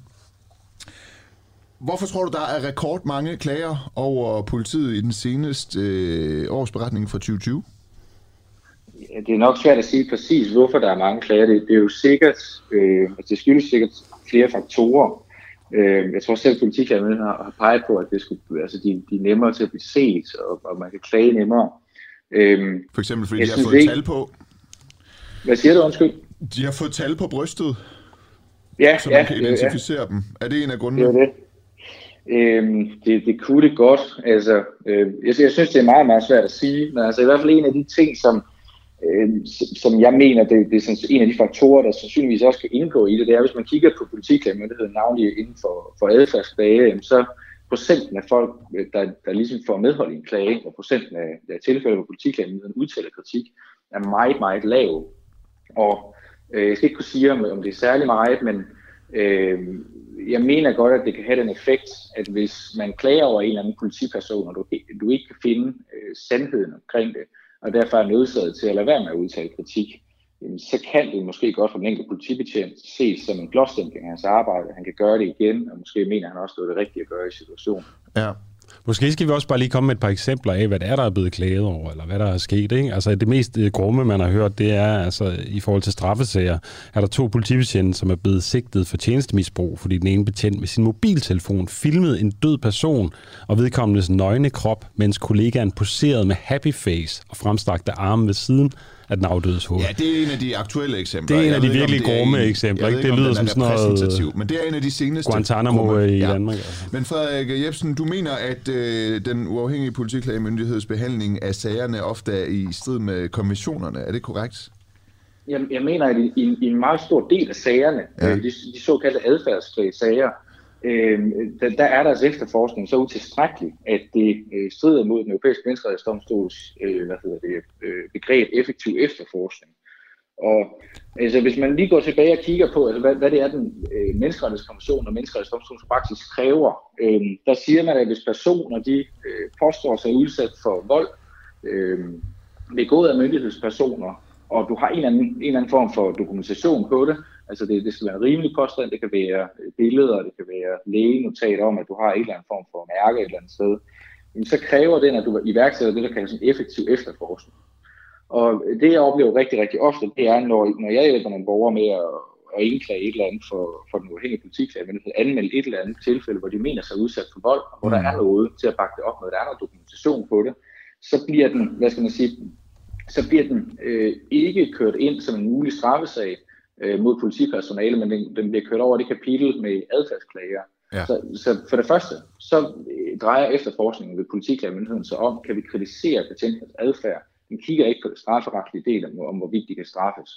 hvorfor tror du, der er rekordmange klager over politiet i den seneste øh, årsberetning fra 2020? Ja, det er nok svært at sige præcis, hvorfor der er mange klager. Det, det er jo sikkert, øh, altså det skyldes sikkert flere faktorer. Øh, jeg tror selv, politikerne har, har peget på, at det skulle, altså de, de er nemmere til at blive set, og, og man kan klage nemmere. Øh, For eksempel fordi de har fået ikke... tal på? Hvad siger du, undskyld? De har fået tal på brystet, ja, så man ja, kan identificere ja. dem. Er det en af grundene? Det er det. Øhm, det, det kunne det godt. Altså, øh, jeg, jeg synes, det er meget, meget svært at sige, men altså i hvert fald en af de ting, som, øh, som jeg mener, det, det er sådan en af de faktorer, der sandsynligvis også kan indgå i det, det er, hvis man kigger på politikklagemyndigheden, navnlig inden for, for adfærdsklage, så, procenten af folk, øh, der, der ligesom får medhold i en klage, og procenten af, af tilfælde, hvor politiklagemyndigheden udtaler kritik, er meget, meget lav. Og øh, jeg skal ikke kunne sige, om, om det er særlig meget, men øh, jeg mener godt, at det kan have den effekt, at hvis man klager over en eller anden politiperson, og du, du ikke kan finde øh, sandheden omkring det, og derfor er nødsaget til at lade være med at udtale kritik, så kan det måske godt for den enkelte politibetjent ses som en blåstempling af hans arbejde. Han kan gøre det igen, og måske mener han også, at det er det rigtige at gøre i situationen. Ja. Måske skal vi også bare lige komme med et par eksempler af, hvad det er, der er blevet klaget over, eller hvad der er sket. Ikke? Altså det mest øh, grumme, man har hørt, det er altså i forhold til straffesager, er der to politibetjente, som er blevet sigtet for tjenestemisbrug, fordi den ene betjent med sin mobiltelefon filmede en død person og vedkommendes nøgne krop, mens kollegaen poserede med happy face og fremstrakte arme ved siden af den afdødes hoved. Ja, det er en af de aktuelle eksempler. Det er en af de virkelig grumme eksempler. Ikke? Det lyder som sådan noget... Men det er en af de seneste. Guantanamo i ja. Danmark. Altså. Men Frederik Jebsen, du mener, at øh, den uafhængige politiklagemyndigheds behandling af sagerne ofte er i strid med konventionerne. Er det korrekt? Jeg, jeg mener, at i, i, i en meget stor del af sagerne, ja. øh, de, de såkaldte adfærdsklagesager, øh, der, der er deres efterforskning så utilstrækkelig, at det øh, strider mod den europæiske menneskerettighedsdomstols øh, hvad hedder det, øh, begreb effektiv efterforskning. Og altså, hvis man lige går tilbage og kigger på, altså, hvad, hvad det er, den øh, menneskerettighedskommission og menneskerettighedsdomstols praksis kræver, øh, der siger man, at hvis personer de øh, påstår sig udsat for vold, øh, begået af myndighedspersoner, og du har en eller, anden, en eller anden form for dokumentation på det, Altså det, det skal være en rimelig påstand, det kan være øh, billeder, det kan være lægenotater om, at du har en eller anden form for mærke et eller andet sted. Men så kræver den, at du iværksætter det, der kaldes en effektiv efterforskning. Og det jeg oplever rigtig, rigtig ofte, det er, når, når jeg hjælper nogle borgere med at, at indklage et eller andet for, for den uafhængige politiklag, men anmelde et eller andet tilfælde, hvor de mener sig udsat for vold, og hvor der mm. er noget til at bakke det op med, der er noget dokumentation på det, så bliver den, hvad skal man sige, så bliver den øh, ikke kørt ind som en mulig straffesag, øh, mod politipersonale, men den, den bliver kørt over det kapitel med adfærdsklager. Ja. Så, så for det første, så øh, drejer efterforskningen ved politiklagemyndigheden sig om, kan vi kritisere betjentens adfærd. Den kigger ikke på det strafferetlige del om, om hvorvidt de kan straffes.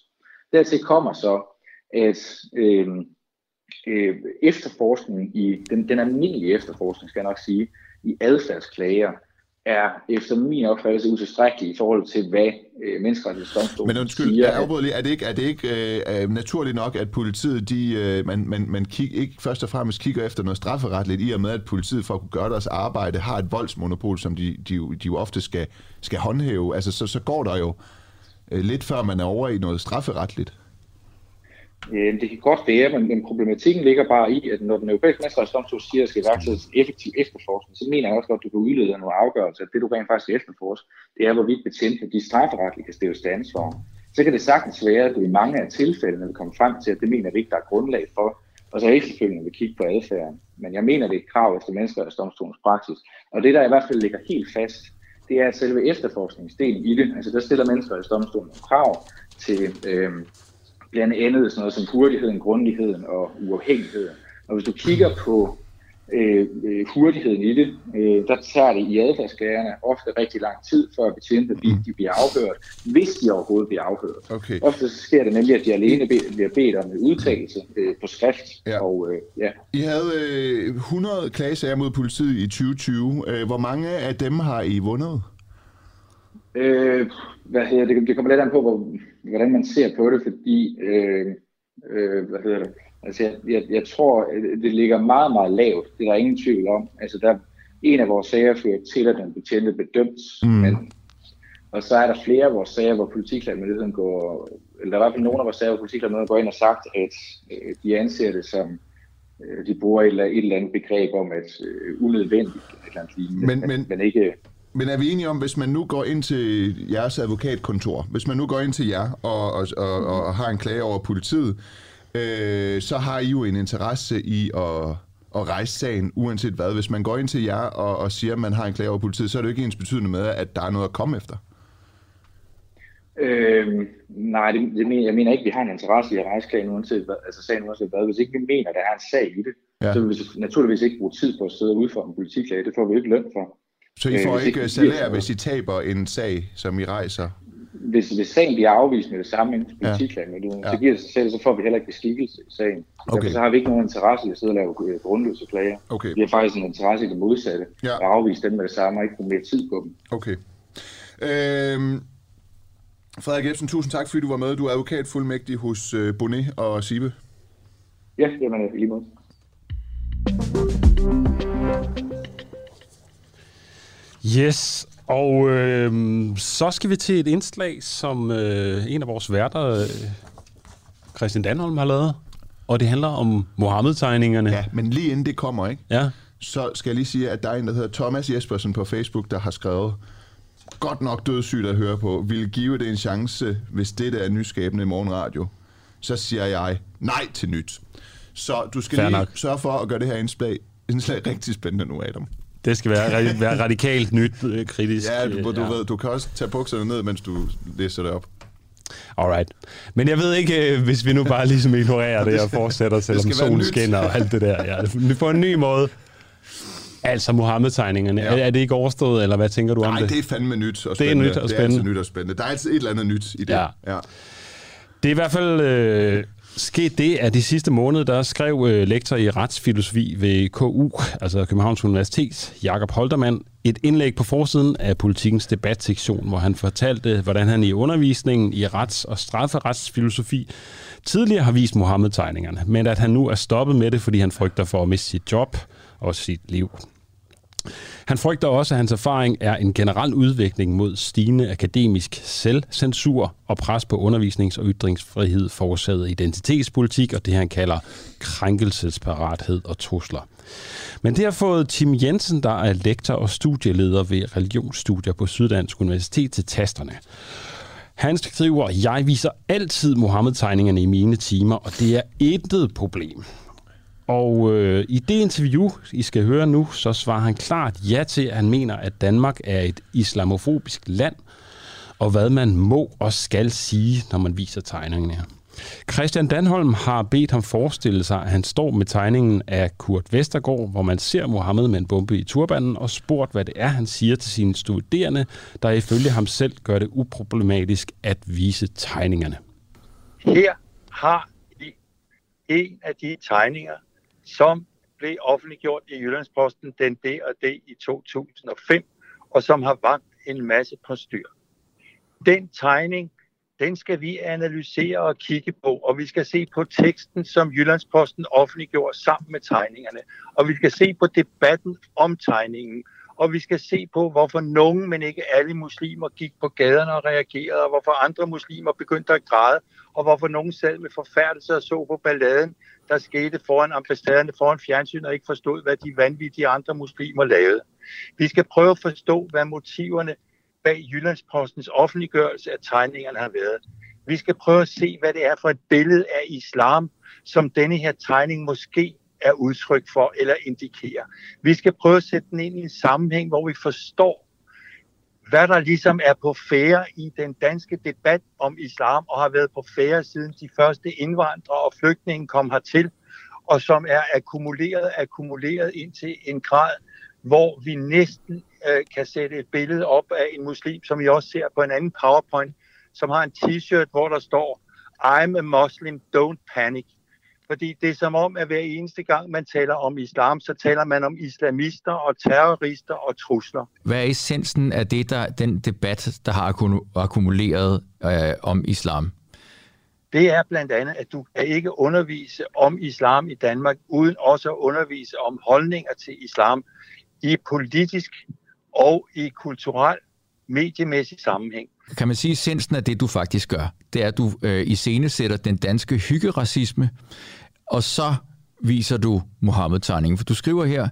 Dertil kommer så, at øh, øh, efterforskningen i den, den almindelige efterforskning, skal jeg nok sige, i adfærdsklager, er efter min opfattelse utilstrækkelig i forhold til, hvad øh, menneskerettighedsdomstolen Men undskyld, siger. Er, lige, er det ikke, er det ikke øh, naturligt nok, at politiet, de, øh, man, man, man kig, ikke først og fremmest kigger efter noget strafferetligt, i og med, at politiet for at kunne gøre deres arbejde, har et voldsmonopol, som de, de, de jo ofte skal, skal håndhæve. Altså, så, så går der jo øh, lidt før man er over i noget strafferetligt. Øh, det kan godt være, men, men problematikken ligger bare i, at når den europæiske menneskerettighedsdomstol siger, at der skal iværksættes effektiv efterforskning, så mener jeg også godt, at du kan udlede nogle afgørelser, at det du rent faktisk efterforsker, det er, hvorvidt betjente de strafferetligt kan stilles til ansvar. Så kan det sagtens være, at du i mange af tilfældene vil komme frem til, at det mener vi ikke, der er grundlag for, og så efterfølgende vil kigge på adfærden. Men jeg mener, det er et krav efter menneskerettighedsdomstolens praksis. Og det, der i hvert fald ligger helt fast, det er at selve efterforskningsdelen i det. Altså der stiller menneskerettighedsdomstolen krav til øh, blandt andet sådan noget som hurtigheden, grundigheden og uafhængigheden. Og hvis du kigger på øh, øh, hurtigheden i det, øh, der tager det i adfærdsklagerne ofte rigtig lang tid, før betjente de, de bliver afhørt, hvis de overhovedet bliver afhørt. Okay. Ofte sker det nemlig, at de alene bliver bedt om en udtalelse øh, på skrift. Ja. Og, øh, ja. I havde øh, 100 klagesager mod politiet i 2020. Øh, hvor mange af dem har I vundet? Øh, hvad hedder det? Det kommer lidt an på, hvor, hvordan man ser på det, fordi øh, øh, hvad hedder det? Altså, jeg, jeg, jeg tror, det ligger meget, meget lavt. Det er der ingen tvivl om. Altså, der, en af vores sager fører til, at den betjente bedømt, mm. men, og så er der flere af vores sager, hvor politiklagemyndigheden går, eller der er i hvert fald nogle af vores sager, hvor politiklagemyndigheden går ind og sagt, at øh, de anser det som, øh, de bruger et eller, et eller andet begreb om, at øh, unødvendigt, eller andet lignende, men, men, men ikke men er vi enige om, hvis man nu går ind til jeres advokatkontor, hvis man nu går ind til jer og, og, og, og har en klage over politiet, øh, så har I jo en interesse i at, at rejse sagen, uanset hvad. Hvis man går ind til jer og, og siger, at man har en klage over politiet, så er det jo ikke ens betydende med, at der er noget at komme efter. Øh, nej, det, det mener, jeg mener ikke, at vi har en interesse i at rejse klagen uanset hvad, altså sagen uanset hvad. Hvis ikke vi mener, at der er en sag i det, ja. så vil vi naturligvis ikke bruge tid på at sidde og udføre en politiklage. Det får vi ikke løn for. Så I får øh, ikke salær, hvis I taber en sag, som I rejser? hvis, hvis sagen bliver afvist med det samme inden for politiklagemyndigheden, ja. så giver det sig selv, så får vi heller ikke beskikkelse i sagen. Okay. Derfor så har vi ikke nogen interesse i at sidde og lave øh, grundløse klager. Okay. Vi har faktisk en interesse i det modsatte, Ja. at afvise dem med det samme og ikke bruge mere tid på dem. Okay. Øhm, Frederik Jebsen, tusind tak, fordi du var med. Du er advokatfuldmægtig hos øh, Bonnet og Sibe. Ja, jamen i lige måde. Yes, og øh, så skal vi til et indslag, som øh, en af vores værter, øh, Christian Danholm, har lavet. Og det handler om Mohammed-tegningerne. Ja, men lige inden det kommer, ikke? ja. så skal jeg lige sige, at der er en, der hedder Thomas Jespersen på Facebook, der har skrevet, godt nok dødssygt at høre på, vil give det en chance, hvis det er nyskabende i morgenradio. Så siger jeg nej til nyt. Så du skal Fair lige nok. sørge for at gøre det her indslag, indslag rigtig spændende nu, Adam. Det skal være, være radikalt nyt, øh, kritisk. Ja, du, øh, du, ved, du kan også tage bukserne ned, mens du læser det op. Alright. Men jeg ved ikke, øh, hvis vi nu bare ligesom ignorerer det og [LAUGHS] fortsætter, selvom solen skinner og alt det der. Ja, på en ny måde. Altså Mohammed-tegningerne. Ja. Ja. Er, er det ikke overstået, eller hvad tænker du om Nej, det? det er fandme nyt og Det er spændende. nyt og Det er altid spændende. nyt og spændende. Der er altid et eller andet nyt i det. Ja. ja. Det er i hvert fald øh, sket det, at de sidste måneder, der skrev øh, lektor i retsfilosofi ved KU, altså Københavns Universitet, Jakob Holtermann, et indlæg på forsiden af politikens debatsektion, hvor han fortalte, hvordan han i undervisningen i rets- og strafferetsfilosofi tidligere har vist Mohammed-tegningerne, men at han nu er stoppet med det, fordi han frygter for at miste sit job og sit liv. Han frygter også, at hans erfaring er en generel udvikling mod stigende akademisk selvcensur og pres på undervisnings- og ytringsfrihed forårsaget identitetspolitik og det, han kalder krænkelsesparathed og trusler. Men det har fået Tim Jensen, der er lektor og studieleder ved religionsstudier på Syddansk Universitet til tasterne. Han skriver, jeg viser altid Mohammed-tegningerne i mine timer, og det er intet problem. Og øh, i det interview, I skal høre nu, så svarer han klart ja til, at han mener, at Danmark er et islamofobisk land, og hvad man må og skal sige, når man viser tegningerne her. Christian Danholm har bedt ham forestille sig, at han står med tegningen af Kurt Vestergaard, hvor man ser Mohammed med en bombe i turbanen, og spurgt, hvad det er, han siger til sine studerende, der ifølge ham selv gør det uproblematisk at vise tegningerne. Her har I en af de tegninger, som blev offentliggjort i Jyllandsposten den D og D i 2005, og som har vagt en masse postyr. Den tegning, den skal vi analysere og kigge på, og vi skal se på teksten, som Jyllandsposten offentliggjorde sammen med tegningerne, og vi skal se på debatten om tegningen, og vi skal se på, hvorfor nogen, men ikke alle muslimer, gik på gaderne og reagerede, og hvorfor andre muslimer begyndte at græde, og hvorfor nogen selv med forfærdelse og så på balladen, der skete foran ambassaderne, foran fjernsyn, og ikke forstod, hvad de vanvittige andre muslimer lavede. Vi skal prøve at forstå, hvad motiverne bag Jyllandspostens offentliggørelse af tegningerne har været. Vi skal prøve at se, hvad det er for et billede af islam, som denne her tegning måske er udtryk for eller indikerer. Vi skal prøve at sætte den ind i en sammenhæng, hvor vi forstår, hvad der ligesom er på færre i den danske debat om islam, og har været på færre siden de første indvandrere og flygtninge kom hertil, og som er akkumuleret, akkumuleret indtil en grad, hvor vi næsten øh, kan sætte et billede op af en muslim, som I også ser på en anden PowerPoint, som har en t-shirt, hvor der står, I'm a Muslim, don't panic. Fordi det er som om, at hver eneste gang, man taler om islam, så taler man om islamister og terrorister og trusler. Hvad er essensen af det, der, den debat, der har akku- akkumuleret øh, om islam? Det er blandt andet, at du kan ikke undervise om islam i Danmark, uden også at undervise om holdninger til islam i politisk og i kulturel, mediemæssig sammenhæng. Kan man sige, at essensen af det, du faktisk gør, det er, at du øh, iscenesætter den danske hyggeracisme, og så viser du Mohammed-tegningen. For du skriver her,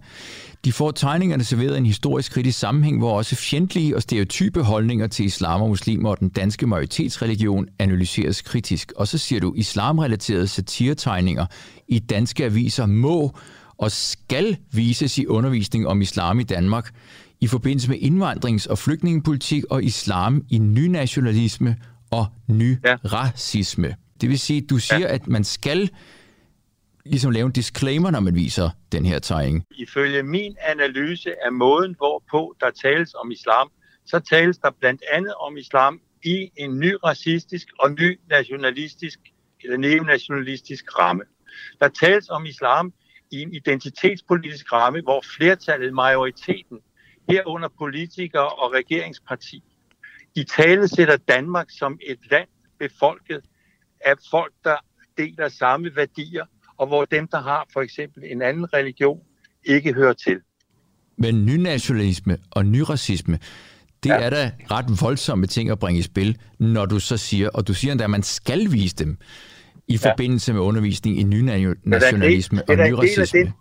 de får tegningerne serveret i en historisk kritisk sammenhæng, hvor også fjendtlige og stereotype holdninger til islam og muslimer og den danske majoritetsreligion analyseres kritisk. Og så siger du, islamrelaterede satiretegninger i danske aviser må og skal vises i undervisning om islam i Danmark i forbindelse med indvandrings- og flygtningepolitik og islam i nynationalisme og nyracisme. Det vil sige, du siger, ja. at man skal ligesom lave en disclaimer, når man viser den her tegning. Ifølge min analyse af måden, hvorpå der tales om islam, så tales der blandt andet om islam i en ny racistisk og ny nationalistisk eller neonationalistisk ramme. Der tales om islam i en identitetspolitisk ramme, hvor flertallet, majoriteten, herunder politikere og regeringsparti, i tale sætter Danmark som et land befolket af folk, der deler samme værdier, og hvor dem, der har for eksempel en anden religion, ikke hører til. Men nynationalisme og nyracisme, det ja. er da ret voldsomme ting at bringe i spil, når du så siger, og du siger endda, at man skal vise dem i ja. forbindelse med undervisning i nynationalisme og nyracisme.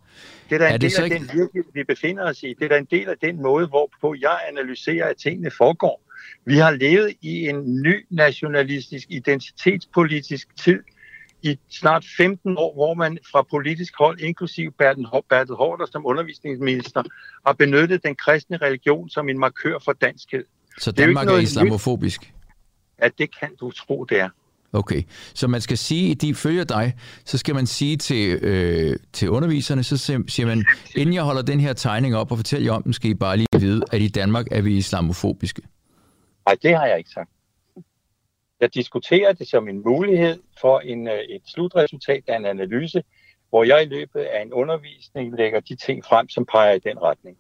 Det er da en er det del af ikke... den virkelighed, vi befinder os i. Det er da en del af den måde, hvorpå jeg analyserer, at tingene foregår. Vi har levet i en ny nationalistisk, identitetspolitisk tid i snart 15 år, hvor man fra politisk hold, inklusiv Bertel Hårder som undervisningsminister, har benyttet den kristne religion som en markør for danskhed. Så Danmark er, er islamofobisk? Ja, det kan du tro, det er. Okay, så man skal sige, at de følger dig, så skal man sige til, øh, til underviserne, så siger man, inden jeg holder den her tegning op og fortæller jer om den, skal I bare lige vide, at i Danmark er vi islamofobiske. Nej, det har jeg ikke sagt. Jeg diskuterer det som en mulighed for en, øh, et slutresultat af en analyse, hvor jeg i løbet af en undervisning lægger de ting frem, som peger i den retning.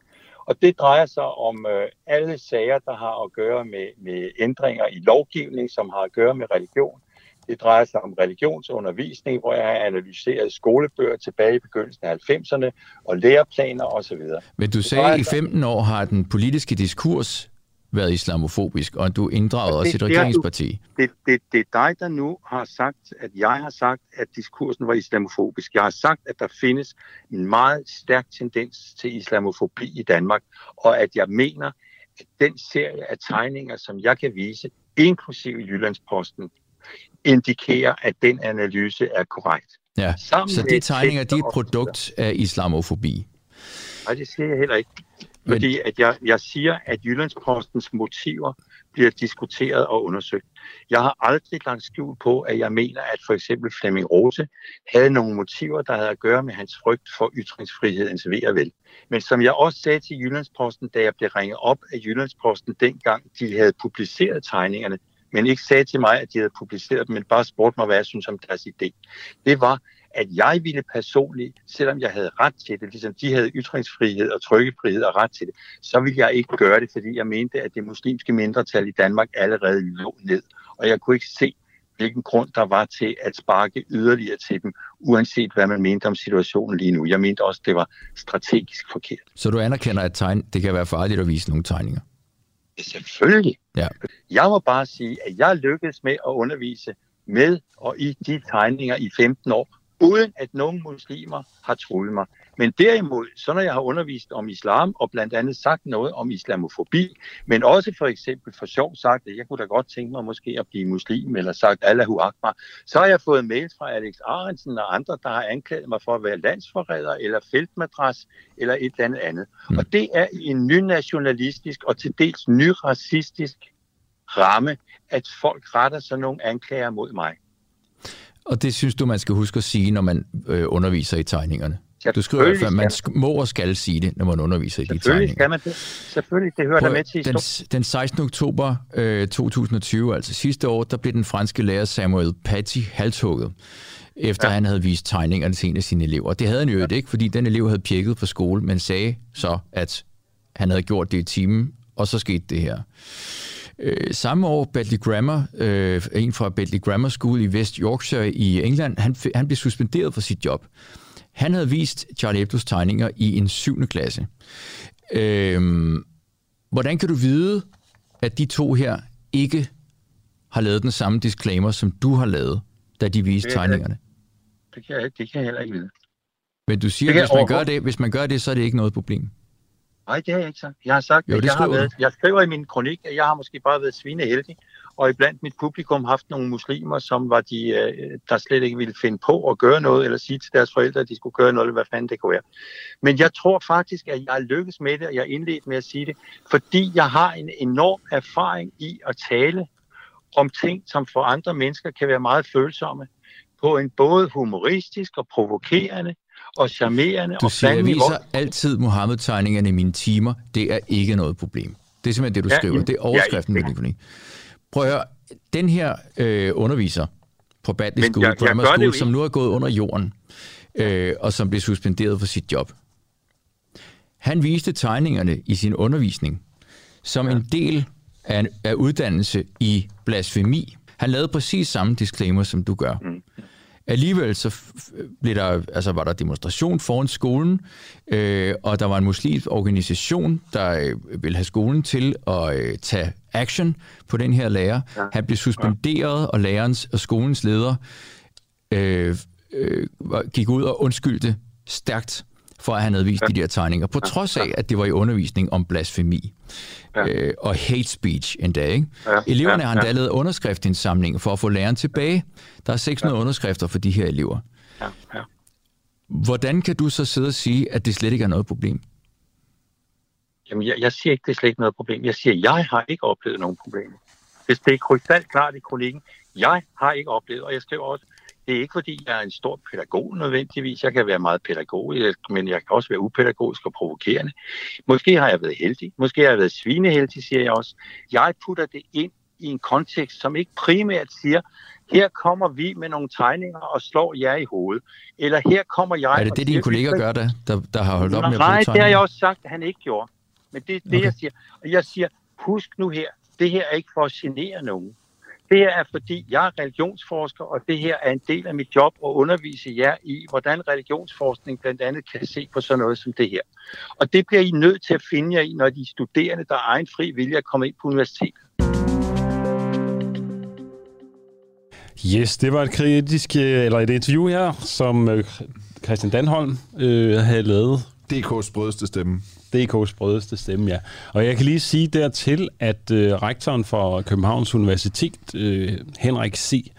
Og det drejer sig om øh, alle sager, der har at gøre med, med ændringer i lovgivning, som har at gøre med religion. Det drejer sig om religionsundervisning, hvor jeg har analyseret skolebøger tilbage i begyndelsen af 90'erne og læreplaner osv. Men du sagde, at i 15 år har den politiske diskurs været islamofobisk, og du inddraget det, også et regeringsparti. Det, det, det er dig, der nu har sagt, at jeg har sagt, at diskursen var islamofobisk. Jeg har sagt, at der findes en meget stærk tendens til islamofobi i Danmark, og at jeg mener, at den serie af tegninger, som jeg kan vise, inklusive Jyllandsposten, indikerer, at den analyse er korrekt. Ja, Sammen så de tegninger, de er et produkt af islamofobi? Nej, det siger jeg heller ikke. Fordi at jeg, jeg siger, at Jyllandspostens motiver bliver diskuteret og undersøgt. Jeg har aldrig lagt skjul på, at jeg mener, at for eksempel Flemming Rose havde nogle motiver, der havde at gøre med hans frygt for ytringsfrihedens ved og vel. Men som jeg også sagde til Jyllandsposten, da jeg blev ringet op af Jyllandsposten dengang, de havde publiceret tegningerne, men ikke sagde til mig, at de havde publiceret dem, men bare spurgte mig, hvad jeg synes om deres idé. Det var, at jeg ville personligt, selvom jeg havde ret til det, ligesom de havde ytringsfrihed og trykkefrihed og ret til det, så ville jeg ikke gøre det, fordi jeg mente, at det muslimske mindretal i Danmark allerede lå ned. Og jeg kunne ikke se, hvilken grund der var til at sparke yderligere til dem, uanset hvad man mente om situationen lige nu. Jeg mente også, at det var strategisk forkert. Så du anerkender, at tegn, det kan være farligt at vise nogle tegninger? Selvfølgelig. Ja. Jeg må bare sige, at jeg lykkedes med at undervise med og i de tegninger i 15 år, uden at nogen muslimer har troet mig. Men derimod, så når jeg har undervist om islam, og blandt andet sagt noget om islamofobi, men også for eksempel for sjov sagt, at jeg kunne da godt tænke mig måske at blive muslim, eller sagt Allahu Akbar, så har jeg fået mails fra Alex Arensen og andre, der har anklaget mig for at være landsforræder, eller feltmadras, eller et eller andet andet. Mm. Og det er i en ny nationalistisk og til dels ny racistisk ramme, at folk retter sig nogle anklager mod mig. Og det synes du, man skal huske at sige, når man øh, underviser i tegningerne? Du skriver i hvert fald, man må og skal sige det, når man underviser i de tegninger. skal man det. Selvfølgelig, det hører der med til den, den 16. oktober øh, 2020, altså sidste år, der blev den franske lærer Samuel Paty halshugget, efter ja. han havde vist tegningerne til en af sine elever. Det havde han jo ja. ikke, fordi den elev havde pjekket på skole, men sagde så, at han havde gjort det i timen, og så skete det her. Øh, samme år, Bentley Grammar, øh, en fra Bentley Grammar School i West Yorkshire i England, han, han blev suspenderet fra sit job. Han havde vist Charlie Hebdo's tegninger i en 7. klasse. Øh, hvordan kan du vide, at de to her ikke har lavet den samme disclaimer, som du har lavet, da de viste det tegningerne? Det kan, jeg, det kan jeg heller ikke vide. Men du siger, at hvis man, gør det, hvis man gør det, så er det ikke noget problem. Nej, det har jeg ikke sagt. Jeg har sagt, jo, at jeg, har været, jeg skriver i min kronik, at jeg har måske bare været svineheldig, og iblandt mit publikum haft nogle muslimer, som var de, øh, der slet ikke ville finde på at gøre noget, eller sige til deres forældre, at de skulle gøre noget, eller hvad fanden det kunne være. Men jeg tror faktisk, at jeg lykkes med det, og jeg er indledt med at sige det, fordi jeg har en enorm erfaring i at tale om ting, som for andre mennesker kan være meget følsomme, på en både humoristisk og provokerende og charmerende. Du og siger, jeg viser altid Mohammed-tegningerne i mine timer. Det er ikke noget problem. Det er simpelthen det, du ja, skriver. Det er overskriften ja, med din prøv at høre, den her øh, underviser på Badley School, jeg, jeg School som nu er gået under jorden, øh, og som blev suspenderet for sit job. Han viste tegningerne i sin undervisning som ja. en del af, af uddannelse i blasfemi. Han lavede præcis samme disclaimer, som du gør. Mm. Alligevel så blev der, altså var der demonstration foran skolen, øh, og der var en muslimsk organisation, der øh, ville have skolen til at øh, tage action på den her lærer. Ja. Han blev suspenderet, og lærerens og skolens leder øh, øh, gik ud og undskyldte stærkt for at han havde vist ja. de der tegninger, på trods af, at det var i undervisning om blasfemi ja. øh, og hate speech endda. Ikke? Ja. Eleverne ja. har endda lavet underskriftsindsamling for at få læreren tilbage. Der er 600 ja. underskrifter for de her elever. Ja. Ja. Hvordan kan du så sidde og sige, at det slet ikke er noget problem? Jamen, jeg, jeg siger ikke, det er slet ikke noget problem. Jeg siger, jeg har ikke oplevet nogen problemer. Hvis det er krystal klart i kronikken, jeg har ikke oplevet, og jeg skriver også, det er ikke fordi, jeg er en stor pædagog nødvendigvis. Jeg kan være meget pædagogisk, men jeg kan også være upædagogisk og provokerende. Måske har jeg været heldig. Måske har jeg været svineheldig, siger jeg også. Jeg putter det ind i en kontekst, som ikke primært siger, her kommer vi med nogle tegninger og slår jer i hovedet. Eller her kommer jeg... Er det det, dine kolleger gør, der, der, der har holdt op med at Nej, det har jeg også sagt, at han ikke gjorde. Men det er det, okay. jeg siger. Og jeg siger, husk nu her, det her er ikke for at genere nogen. Det er, fordi jeg er religionsforsker, og det her er en del af mit job at undervise jer i, hvordan religionsforskning blandt andet kan se på sådan noget som det her. Og det bliver I nødt til at finde jer i, når de studerende, der er egen fri vilje at komme ind på universitetet. Yes, det var et kritisk, eller et interview her, som øh, Christian Danholm øh, havde lavet. DK's brødeste stemme. DK's brødeste stemme, ja. Og jeg kan lige sige dertil, at øh, rektoren for Københavns Universitet, øh, Henrik C.,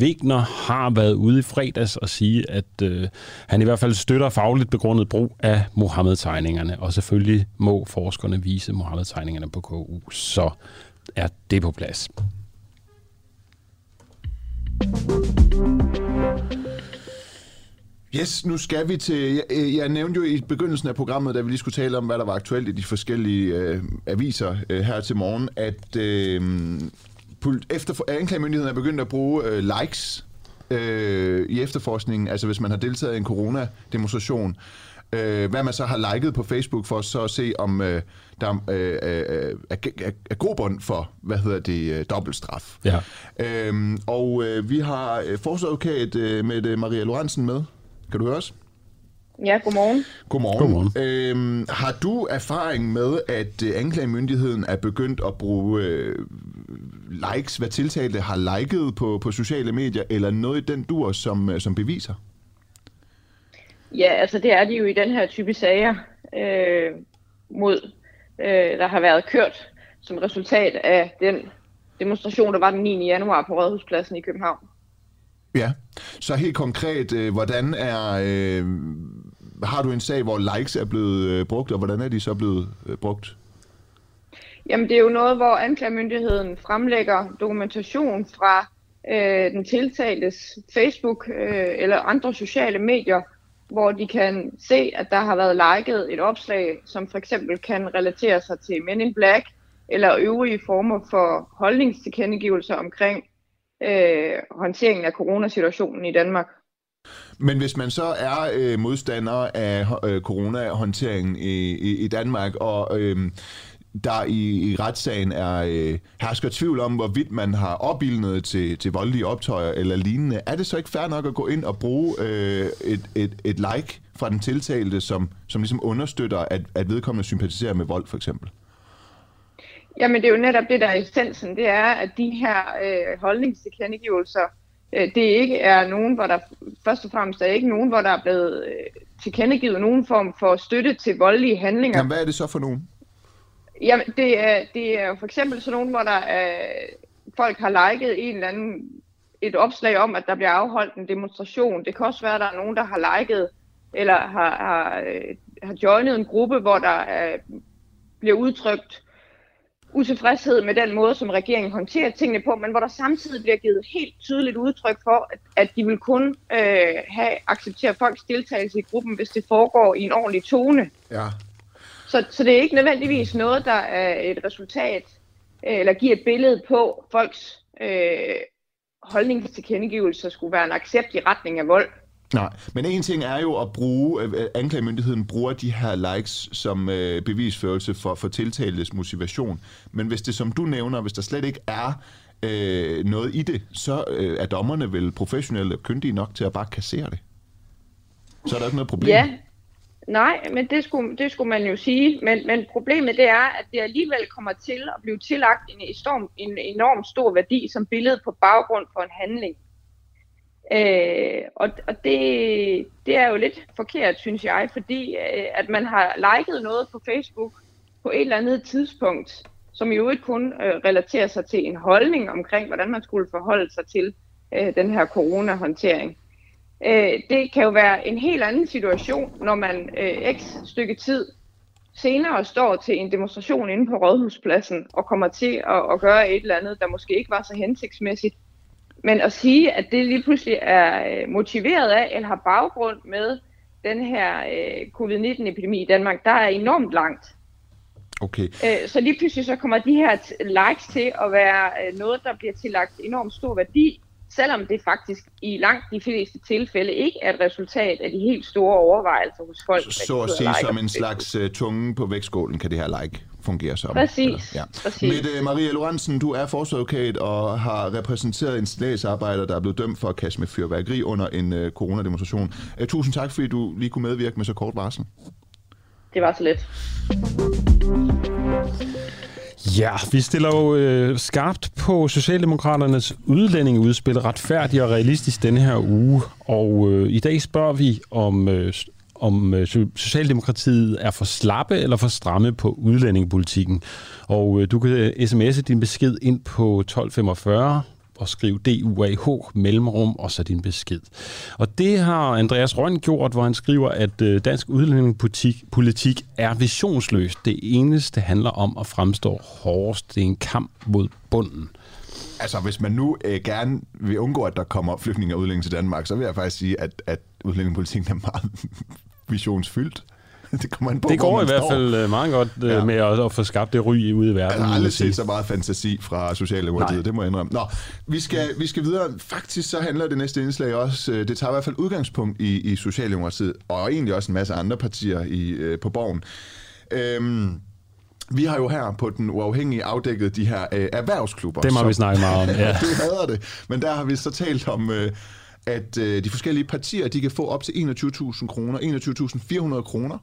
Wegner har været ude i fredags og sige, at øh, han i hvert fald støtter fagligt begrundet brug af Mohammed-tegningerne, og selvfølgelig må forskerne vise Mohammed-tegningerne på KU, så er det på plads. Yes, nu skal vi til... Jeg, øh, jeg nævnte jo i begyndelsen af programmet, da vi lige skulle tale om, hvad der var aktuelt i de forskellige øh, aviser øh, her til morgen, at øh, efter anklagemyndigheden er begyndt at bruge øh, likes øh, i efterforskningen, altså hvis man har deltaget i en corona-demonstration, øh, hvad man så har liket på Facebook for så at se, om øh, der øh, øh, er, er, er grobund for, hvad hedder det, øh, dobbeltstraf. Ja. Øh, og øh, vi har øh, forsvarsadvokat øh, med Maria Lorentzen med. Kan du høre os? Ja, godmorgen. Godmorgen. godmorgen. Øhm, har du erfaring med, at øh, anklagemyndigheden er begyndt at bruge øh, likes, hvad tiltalte har liket på, på sociale medier, eller noget i den dur som, øh, som beviser? Ja, altså det er de jo i den her type sager øh, mod, øh, der har været kørt som resultat af den demonstration, der var den 9. januar på Rådhuspladsen i København. Ja, så helt konkret, øh, hvordan er... Øh, har du en sag, hvor likes er blevet øh, brugt, og hvordan er de så blevet øh, brugt? Jamen, det er jo noget, hvor anklagemyndigheden fremlægger dokumentation fra øh, den tiltaltes Facebook øh, eller andre sociale medier, hvor de kan se, at der har været liket et opslag, som for eksempel kan relatere sig til Men in Black, eller øvrige former for holdningstilkendegivelser omkring øh, håndteringen af coronasituationen i Danmark. Men hvis man så er øh, modstander af øh, coronahåndteringen i, i, i Danmark, og øh, der i, i retssagen er øh, hersker tvivl om, hvorvidt man har opildnet til, til voldelige optøjer eller lignende, er det så ikke fair nok at gå ind og bruge øh, et, et, et like fra den tiltalte, som, som ligesom understøtter, at, at vedkommende sympatiserer med vold for eksempel? Jamen det er jo netop det, der er essensen. Det er, at de her øh, holdningstilkendegivelser, øh, det ikke er nogen, hvor der først og fremmest er ikke nogen, hvor der er blevet øh, tilkendegivet nogen form for støtte til voldelige handlinger. Jamen hvad er det så for nogen? Jamen det er, det er jo for eksempel sådan nogen, hvor der er, folk har liket en eller anden et opslag om, at der bliver afholdt en demonstration. Det kan også være, at der er nogen, der har liket eller har, har, øh, har joinet en gruppe, hvor der er, bliver udtrykt utilfredshed med den måde, som regeringen håndterer tingene på, men hvor der samtidig bliver givet helt tydeligt udtryk for, at, at de vil kun øh, have acceptere folks deltagelse i gruppen, hvis det foregår i en ordentlig tone. Ja. Så, så det er ikke nødvendigvis noget, der er et resultat eller give et billede på folks øh, holdningstilkendegivelser skulle være en accept i retning af vold. Nej, men en ting er jo at bruge, øh, anklagemyndigheden bruger de her likes som øh, bevisførelse for, for tiltaltes motivation. Men hvis det, som du nævner, hvis der slet ikke er øh, noget i det, så øh, er dommerne vel professionelle og kyndige nok til at bare kassere det. Så er der ikke noget problem. Ja, nej, men det skulle, det skulle man jo sige. Men, men problemet det er, at det alligevel kommer til at blive tillagt en, en, en enorm stor værdi som billede på baggrund for en handling. Øh, og og det, det er jo lidt forkert, synes jeg, fordi øh, at man har liket noget på Facebook på et eller andet tidspunkt, som jo ikke kun øh, relaterer sig til en holdning omkring, hvordan man skulle forholde sig til øh, den her coronahåndtering. Øh, det kan jo være en helt anden situation, når man øh, x stykke tid senere står til en demonstration inde på Rådhuspladsen og kommer til at, at gøre et eller andet, der måske ikke var så hensigtsmæssigt. Men at sige, at det lige pludselig er øh, motiveret af eller har baggrund med den her øh, covid-19-epidemi i Danmark, der er enormt langt. Okay. Øh, så lige pludselig så kommer de her likes til at være øh, noget, der bliver tillagt enormt stor værdi, selvom det faktisk i langt de fleste tilfælde ikke er et resultat af de helt store overvejelser hos folk. Så, så at sige som en slags uh, tunge på vægtskålen kan det her like fungere som. Præcis. ja. præcis. Mette Maria Lorentzen, du er forsvarsadvokat og har repræsenteret en statsarbejder, der er blevet dømt for at kaste med fyrværkeri under en uh, coronademonstration. Uh, tusind tak, fordi du lige kunne medvirke med så kort varsel. Det var så let. Ja, vi stiller jo øh, skarpt på Socialdemokraternes udlændingeudspil retfærdigt og realistisk denne her uge. Og øh, i dag spørger vi, om, øh, om øh, Socialdemokratiet er for slappe eller for stramme på udlændingepolitikken. Og øh, du kan øh, sms'e din besked ind på 1245 og skrive DUAH mellemrum og så din besked. Og det har Andreas Røn gjort, hvor han skriver, at øh, dansk udlændingepolitik er visionsløs. Det eneste handler om at fremstå hårdest. Det er en kamp mod bunden. Altså, hvis man nu øh, gerne vil undgå, at der kommer flygtninge og udlændinge til Danmark, så vil jeg faktisk sige, at, at udlændingepolitikken er meget visionsfyldt. [LAUGHS] det kommer an på, det går i hvert fald øh, meget godt øh, ja. med at, at få skabt det ry ude i verden. Jeg har aldrig set så meget fantasi fra Socialdemokratiet, det må jeg indrømme. Nå, vi skal, vi skal videre. Faktisk så handler det næste indslag også, øh, det tager i hvert fald udgangspunkt i, i Socialdemokratiet, og egentlig også en masse andre partier i, på borgen. Øhm, vi har jo her på den uafhængige afdækket de her øh, erhvervsklubber. Det må vi snakke meget om, [LAUGHS] ja. du hader det. Men der har vi så talt om... Øh, at øh, de forskellige partier, de kan få op til 21.000 kroner, 21.400 kroner,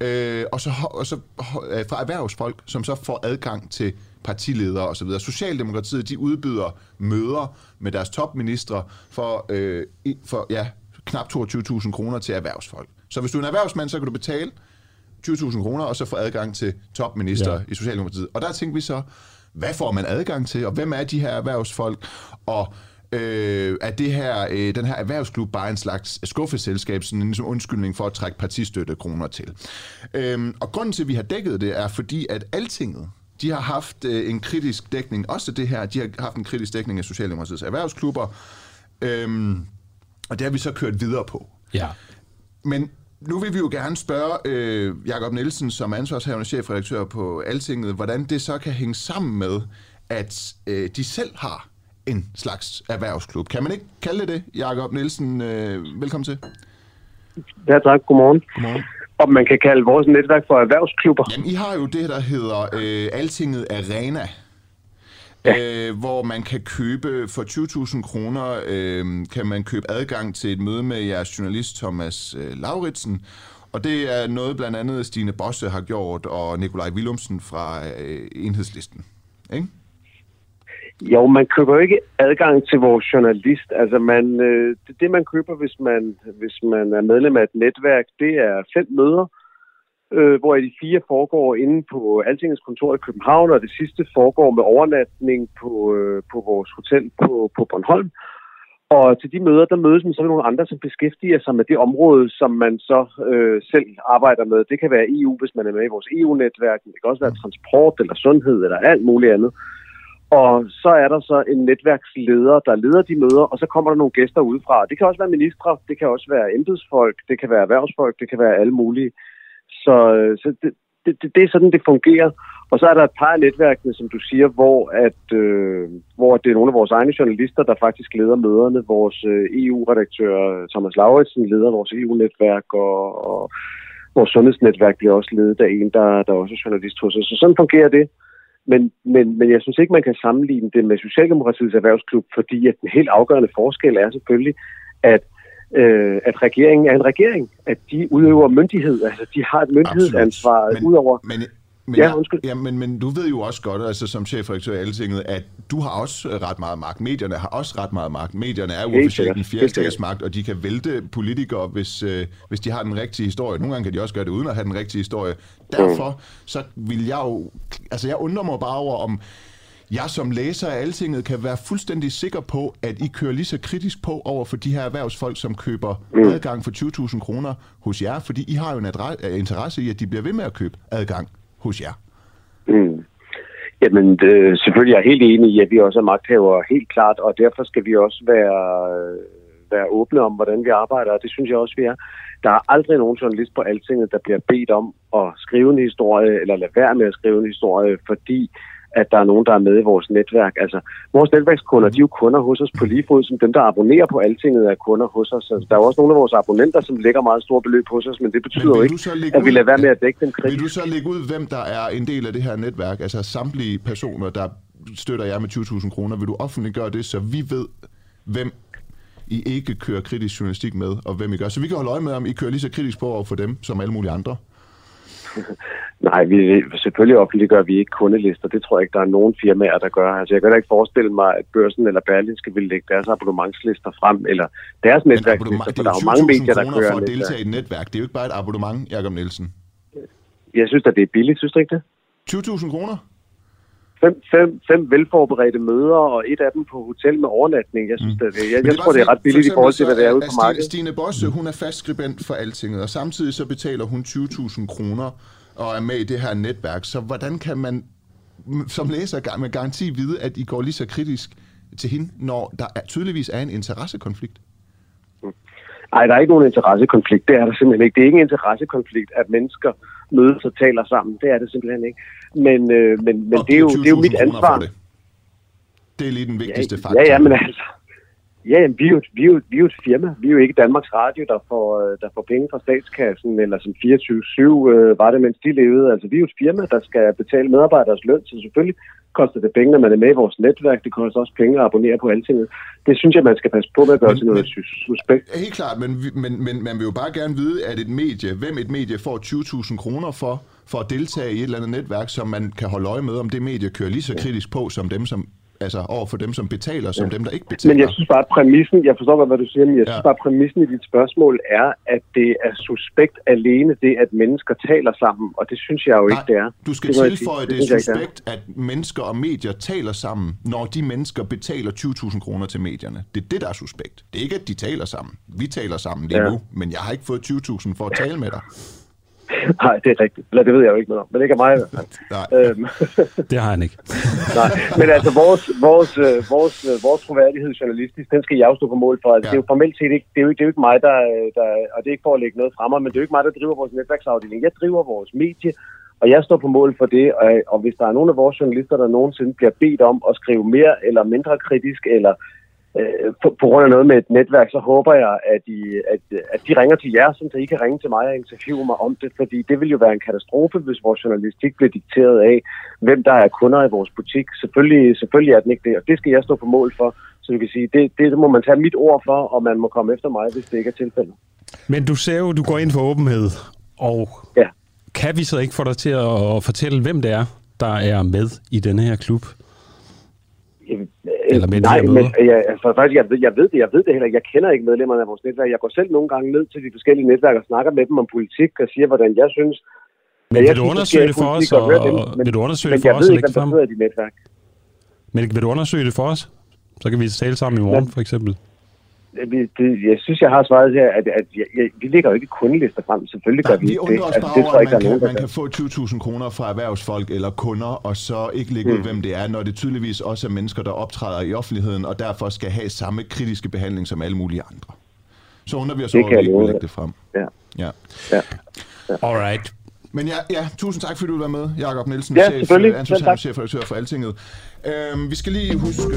øh, og så, og så øh, fra erhvervsfolk, som så får adgang til partiledere osv. Socialdemokratiet, de udbyder møder med deres topministre for, øh, for ja, knap 22.000 kroner til erhvervsfolk. Så hvis du er en erhvervsmand, så kan du betale 20.000 kroner, og så få adgang til topminister ja. i Socialdemokratiet. Og der tænker vi så, hvad får man adgang til, og hvem er de her erhvervsfolk, og øh, er det her, øh, den her erhvervsklub bare en slags skuffeselskab, sådan en undskyldning for at trække partistøtte kroner til. Øh, og grunden til, at vi har dækket det, er fordi, at Altinget, de har haft øh, en kritisk dækning, også det her, de har haft en kritisk dækning af Socialdemokratiets erhvervsklubber, øh, og det har vi så kørt videre på. Ja. Men nu vil vi jo gerne spørge øh, Jakob Nielsen, som ansvarshavende chefredaktør på Altinget, hvordan det så kan hænge sammen med, at øh, de selv har en slags erhvervsklub. Kan man ikke kalde det det, Jakob Nielsen? Øh, velkommen til. Ja, tak. Godmorgen. Godmorgen. Og man kan kalde vores netværk for erhvervsklubber. Jamen, I har jo det, der hedder øh, Altinget Arena. Ja. Øh, hvor man kan købe for 20.000 kroner, øh, kan man købe adgang til et møde med jeres journalist Thomas øh, Lauritsen. Og det er noget blandt andet Stine Bosse har gjort, og Nikolaj Willumsen fra øh, Enhedslisten. Ikke? Jo, man køber jo ikke adgang til vores journalist. Altså, man, øh, det, det, man køber, hvis man, hvis man er medlem af et netværk, det er fem møder, øh, hvor de fire foregår inde på Altingens kontor i København, og det sidste foregår med overnatning på, øh, på vores hotel på, på Bornholm. Og til de møder, der mødes man så med nogle andre, som beskæftiger sig med det område, som man så øh, selv arbejder med. Det kan være EU, hvis man er med i vores EU-netværk, det kan også være transport eller sundhed eller alt muligt andet. Og så er der så en netværksleder, der leder de møder, og så kommer der nogle gæster udefra. Det kan også være ministre, det kan også være embedsfolk, det kan være erhvervsfolk, det kan være alle mulige. Så, øh, så det, det, det er sådan, det fungerer. Og så er der et par af netværkene, som du siger, hvor, at, øh, hvor det er nogle af vores egne journalister, der faktisk leder møderne. Vores øh, EU-redaktør Thomas Lauritsen leder vores EU-netværk, og, og vores sundhedsnetværk bliver også ledet af en, der, der også er journalist hos os. Så sådan fungerer det. Men, men, men jeg synes ikke, man kan sammenligne det med Socialdemokratiets erhvervsklub, fordi at den helt afgørende forskel er selvfølgelig, at øh, at regeringen er en regering, at de udøver myndighed, altså de har et myndighedsansvar men, udover... Men, men, Ja, undskyld. Ja, men, men du ved jo også godt, altså som chefredaktør i Altinget, at du har også ret meget magt. Medierne har også ret meget magt. Medierne er jo officielt sikkert. den fjerde Helt sikkert. statsmagt, og de kan vælte politikere, hvis, øh, hvis de har den rigtige historie. Nogle gange kan de også gøre det uden at have den rigtige historie. Derfor så vil jeg jo... Altså jeg undrer mig bare over, om jeg som læser af Altinget kan være fuldstændig sikker på, at I kører lige så kritisk på over for de her erhvervsfolk, som køber adgang for 20.000 kroner hos jer, fordi I har jo en interesse i, at de bliver ved med at købe adgang hos jer. Mm. Jamen, det, selvfølgelig er jeg helt enig i, at vi også er magthavere, helt klart, og derfor skal vi også være, være åbne om, hvordan vi arbejder, og det synes jeg også, vi er. Der er aldrig nogen journalist på Altinget, der bliver bedt om at skrive en historie, eller lade være med at skrive en historie, fordi at der er nogen, der er med i vores netværk. Altså, vores netværkskunder, de er jo kunder hos os på lige fod, som dem, der abonnerer på Altinget, er kunder hos os. Altså, der er jo også nogle af vores abonnenter, som lægger meget store beløb hos os, men det betyder vil jo ikke, at vi lader være med at dække dem kritisk. Vil du så lægge ud, hvem der er en del af det her netværk, altså samtlige personer, der støtter jer med 20.000 kroner? Vil du offentliggøre det, så vi ved, hvem I ikke kører kritisk journalistik med, og hvem I gør? Så vi kan holde øje med, om I kører lige så kritisk på over for dem, som alle mulige andre. [LAUGHS] Nej, vi, selvfølgelig offentliggør vi ikke kundelister. Det tror jeg ikke, der er nogen firmaer, der gør. Altså, jeg kan da ikke forestille mig, at børsen eller Berlinske vil lægge deres abonnementslister frem, eller deres Men netværkslister, for det der er jo mange 20.000 medier, der kører for at deltage i et netværk. Det er jo ikke bare et abonnement, Jacob Nielsen. Jeg synes at det er billigt, synes du ikke det? 20.000 kroner? Fem, fem, fem velforberedte møder, og et af dem på hotel med overnatning. Jeg synes, mm. det, jeg, Men jeg er tror, det er ret billigt i forhold til, hvad det er ude på markedet. Stine Bosse, hun er fast skribent for Altinget, og samtidig så betaler hun 20.000 kroner og er med i det her netværk. Så hvordan kan man som læser med garanti vide, at I går lige så kritisk til hende, når der er, tydeligvis er en interessekonflikt? Nej, der er ikke nogen interessekonflikt. Det er der simpelthen ikke. Det er ikke en interessekonflikt, at mennesker mødes og taler sammen. Det er det simpelthen ikke. Men, øh, men, men det, er jo, det er jo 20.000 mit ansvar. Det. det er lige den vigtigste ja, faktor. Ja, ja, men altså... Ja, jamen, vi, er jo, vi, er jo, vi er jo et firma. Vi er jo ikke Danmarks Radio, der får, øh, der får penge fra statskassen, eller som 24-7 øh, var det, mens de levede. Altså, vi er jo et firma, der skal betale medarbejderes løn, så selvfølgelig koster det penge, når man er med i vores netværk. Det koster også penge at abonnere på altinget. Det synes jeg, man skal passe på med at gøre Men- til noget men- sus- suspekt. Helt klart, men, men, men man vil jo bare gerne vide, at et medie, hvem et medie får 20.000 kroner for, for at deltage i et eller andet netværk, som man kan holde øje med, om det medie kører lige så kritisk på, som dem, som, altså over for dem, som betaler, som dem, der ikke betaler. Men jeg synes bare, at præmissen, jeg forstår godt, hvad du siger, men jeg synes Ja. bare, at præmissen i dit spørgsmål er, at det er suspekt alene det, at mennesker taler sammen, og det synes jeg jo ikke, det er. Du skal Det tilføje, at Det det synes er det er. suspekt, at mennesker og medier taler sammen, når de mennesker betaler 20.000 kroner til medierne. Det er det, der er suspekt. Det er ikke, at de taler sammen. Vi taler sammen lige Ja. nu, men jeg har ikke fået 20.000 for at tale med dig. [LAUGHS] Nej, det er rigtigt. Eller det ved jeg jo ikke noget om, men det ikke er mig i hvert fald. Nej. Øhm, [LAUGHS] Det har han ikke. [LAUGHS] nej, men altså vores, vores, øh, vores, øh, vores troværdighed journalistisk, den skal jeg jo stå på mål for. Altså, Ja. Det er jo formelt set ikke, det er jo, ikke- det er jo ikke mig, der, der, og det er ikke for at lægge noget frem, men det er jo ikke mig, der driver vores netværksafdeling. Jeg driver vores medie, og jeg står på mål for det, og, og hvis der er nogen af vores journalister, der nogensinde bliver bedt om at skrive mere eller mindre kritisk, eller øh, på, på grund af noget med et netværk, så håber jeg, at de, at, at de ringer til jer, så I kan ringe til mig og interviewe mig om det, fordi det vil jo være en katastrofe, hvis vores journalistik bliver dikteret af, hvem der er kunder i vores butik. Selvfølgelig, selvfølgelig er den ikke det, og det skal jeg stå på mål for. Så du kan sige, det, det må man tage mit ord for, og man må komme efter mig, hvis det ikke er tilfældet. Men du ser jo, du går ind for åbenhed, og Ja. kan vi så ikke få dig til at fortælle, hvem det er, der er med i denne her klub? Eller med de Nej, men jeg, altså, faktisk, jeg, ved, jeg ved det, jeg ved det heller ikke. Jeg kender ikke medlemmerne af vores netværk. Jeg går selv nogle gange ned til de forskellige netværk og snakker med dem om politik og siger, hvordan jeg synes. Men jeg vil du undersøge det for os, og dem, og vil du undersøge men det for jeg os ved og ikke, lægge det hvem der i de netværk. Men vil du undersøge det for os? Så kan vi tale sammen i morgen, for eksempel. Det, det, jeg synes, jeg har svaret her, at, at jeg, jeg, vi lægger jo ikke kundelister frem. Selvfølgelig gør Nej, vi vi ikke det. undrer os Altså, bare det tror jeg at ikke, man, kan, man kan få 20.000 kroner fra erhvervsfolk eller kunder, og så ikke lægge ud, Mm. hvem det er, når det tydeligvis også er mennesker, der optræder i offentligheden, og derfor skal have samme kritiske behandling som alle mulige andre. Så undrer vi os Det over, at vi ikke vil lægge det frem. Ja. Ja. Ja. Alright. Men ja, ja, tusind tak, fordi du være med, Jakob Nielsen, Ja, chef, selvfølgelig. øh, Selv tak. chefredaktør for Altinget. Øhm, vi skal lige huske... [LAUGHS]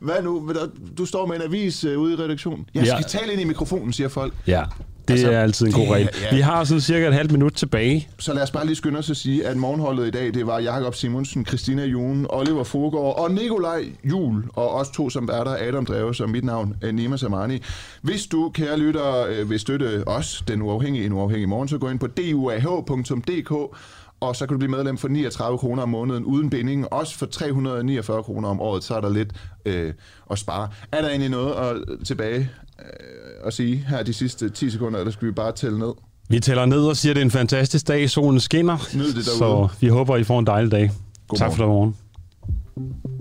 Hvad nu? Du står med en avis øh, ude i redaktionen. Jeg skal Ja. tale ind i mikrofonen, siger folk. Ja, det Altså, er altid en god regel. ja. Vi har sådan cirka et halvt minut tilbage. Så lad os bare lige skynde os at sige, at morgenholdet i dag, det var Jakob Simonsen, Christina June, Oliver Fogård og Nikolaj Jul, og os to som er der, Adam Dreve, som mit navn er Nima Samani. Hvis du, kære lytter, øh, vil støtte os, den uafhængige, en uafhængig morgen, så gå ind på duah.dk, og så kan du blive medlem for 39 kroner om måneden uden binding. Også for 349 kroner om året, så er der lidt øh, at spare. Er der egentlig noget at, tilbage øh, at sige her de sidste 10 sekunder, eller skal vi bare tælle ned? Vi tæller ned og siger, at det er en fantastisk dag. Solen skinner. Nyd det Så derude. vi håber, I får en dejlig dag. God tak for morgen. det, morgen.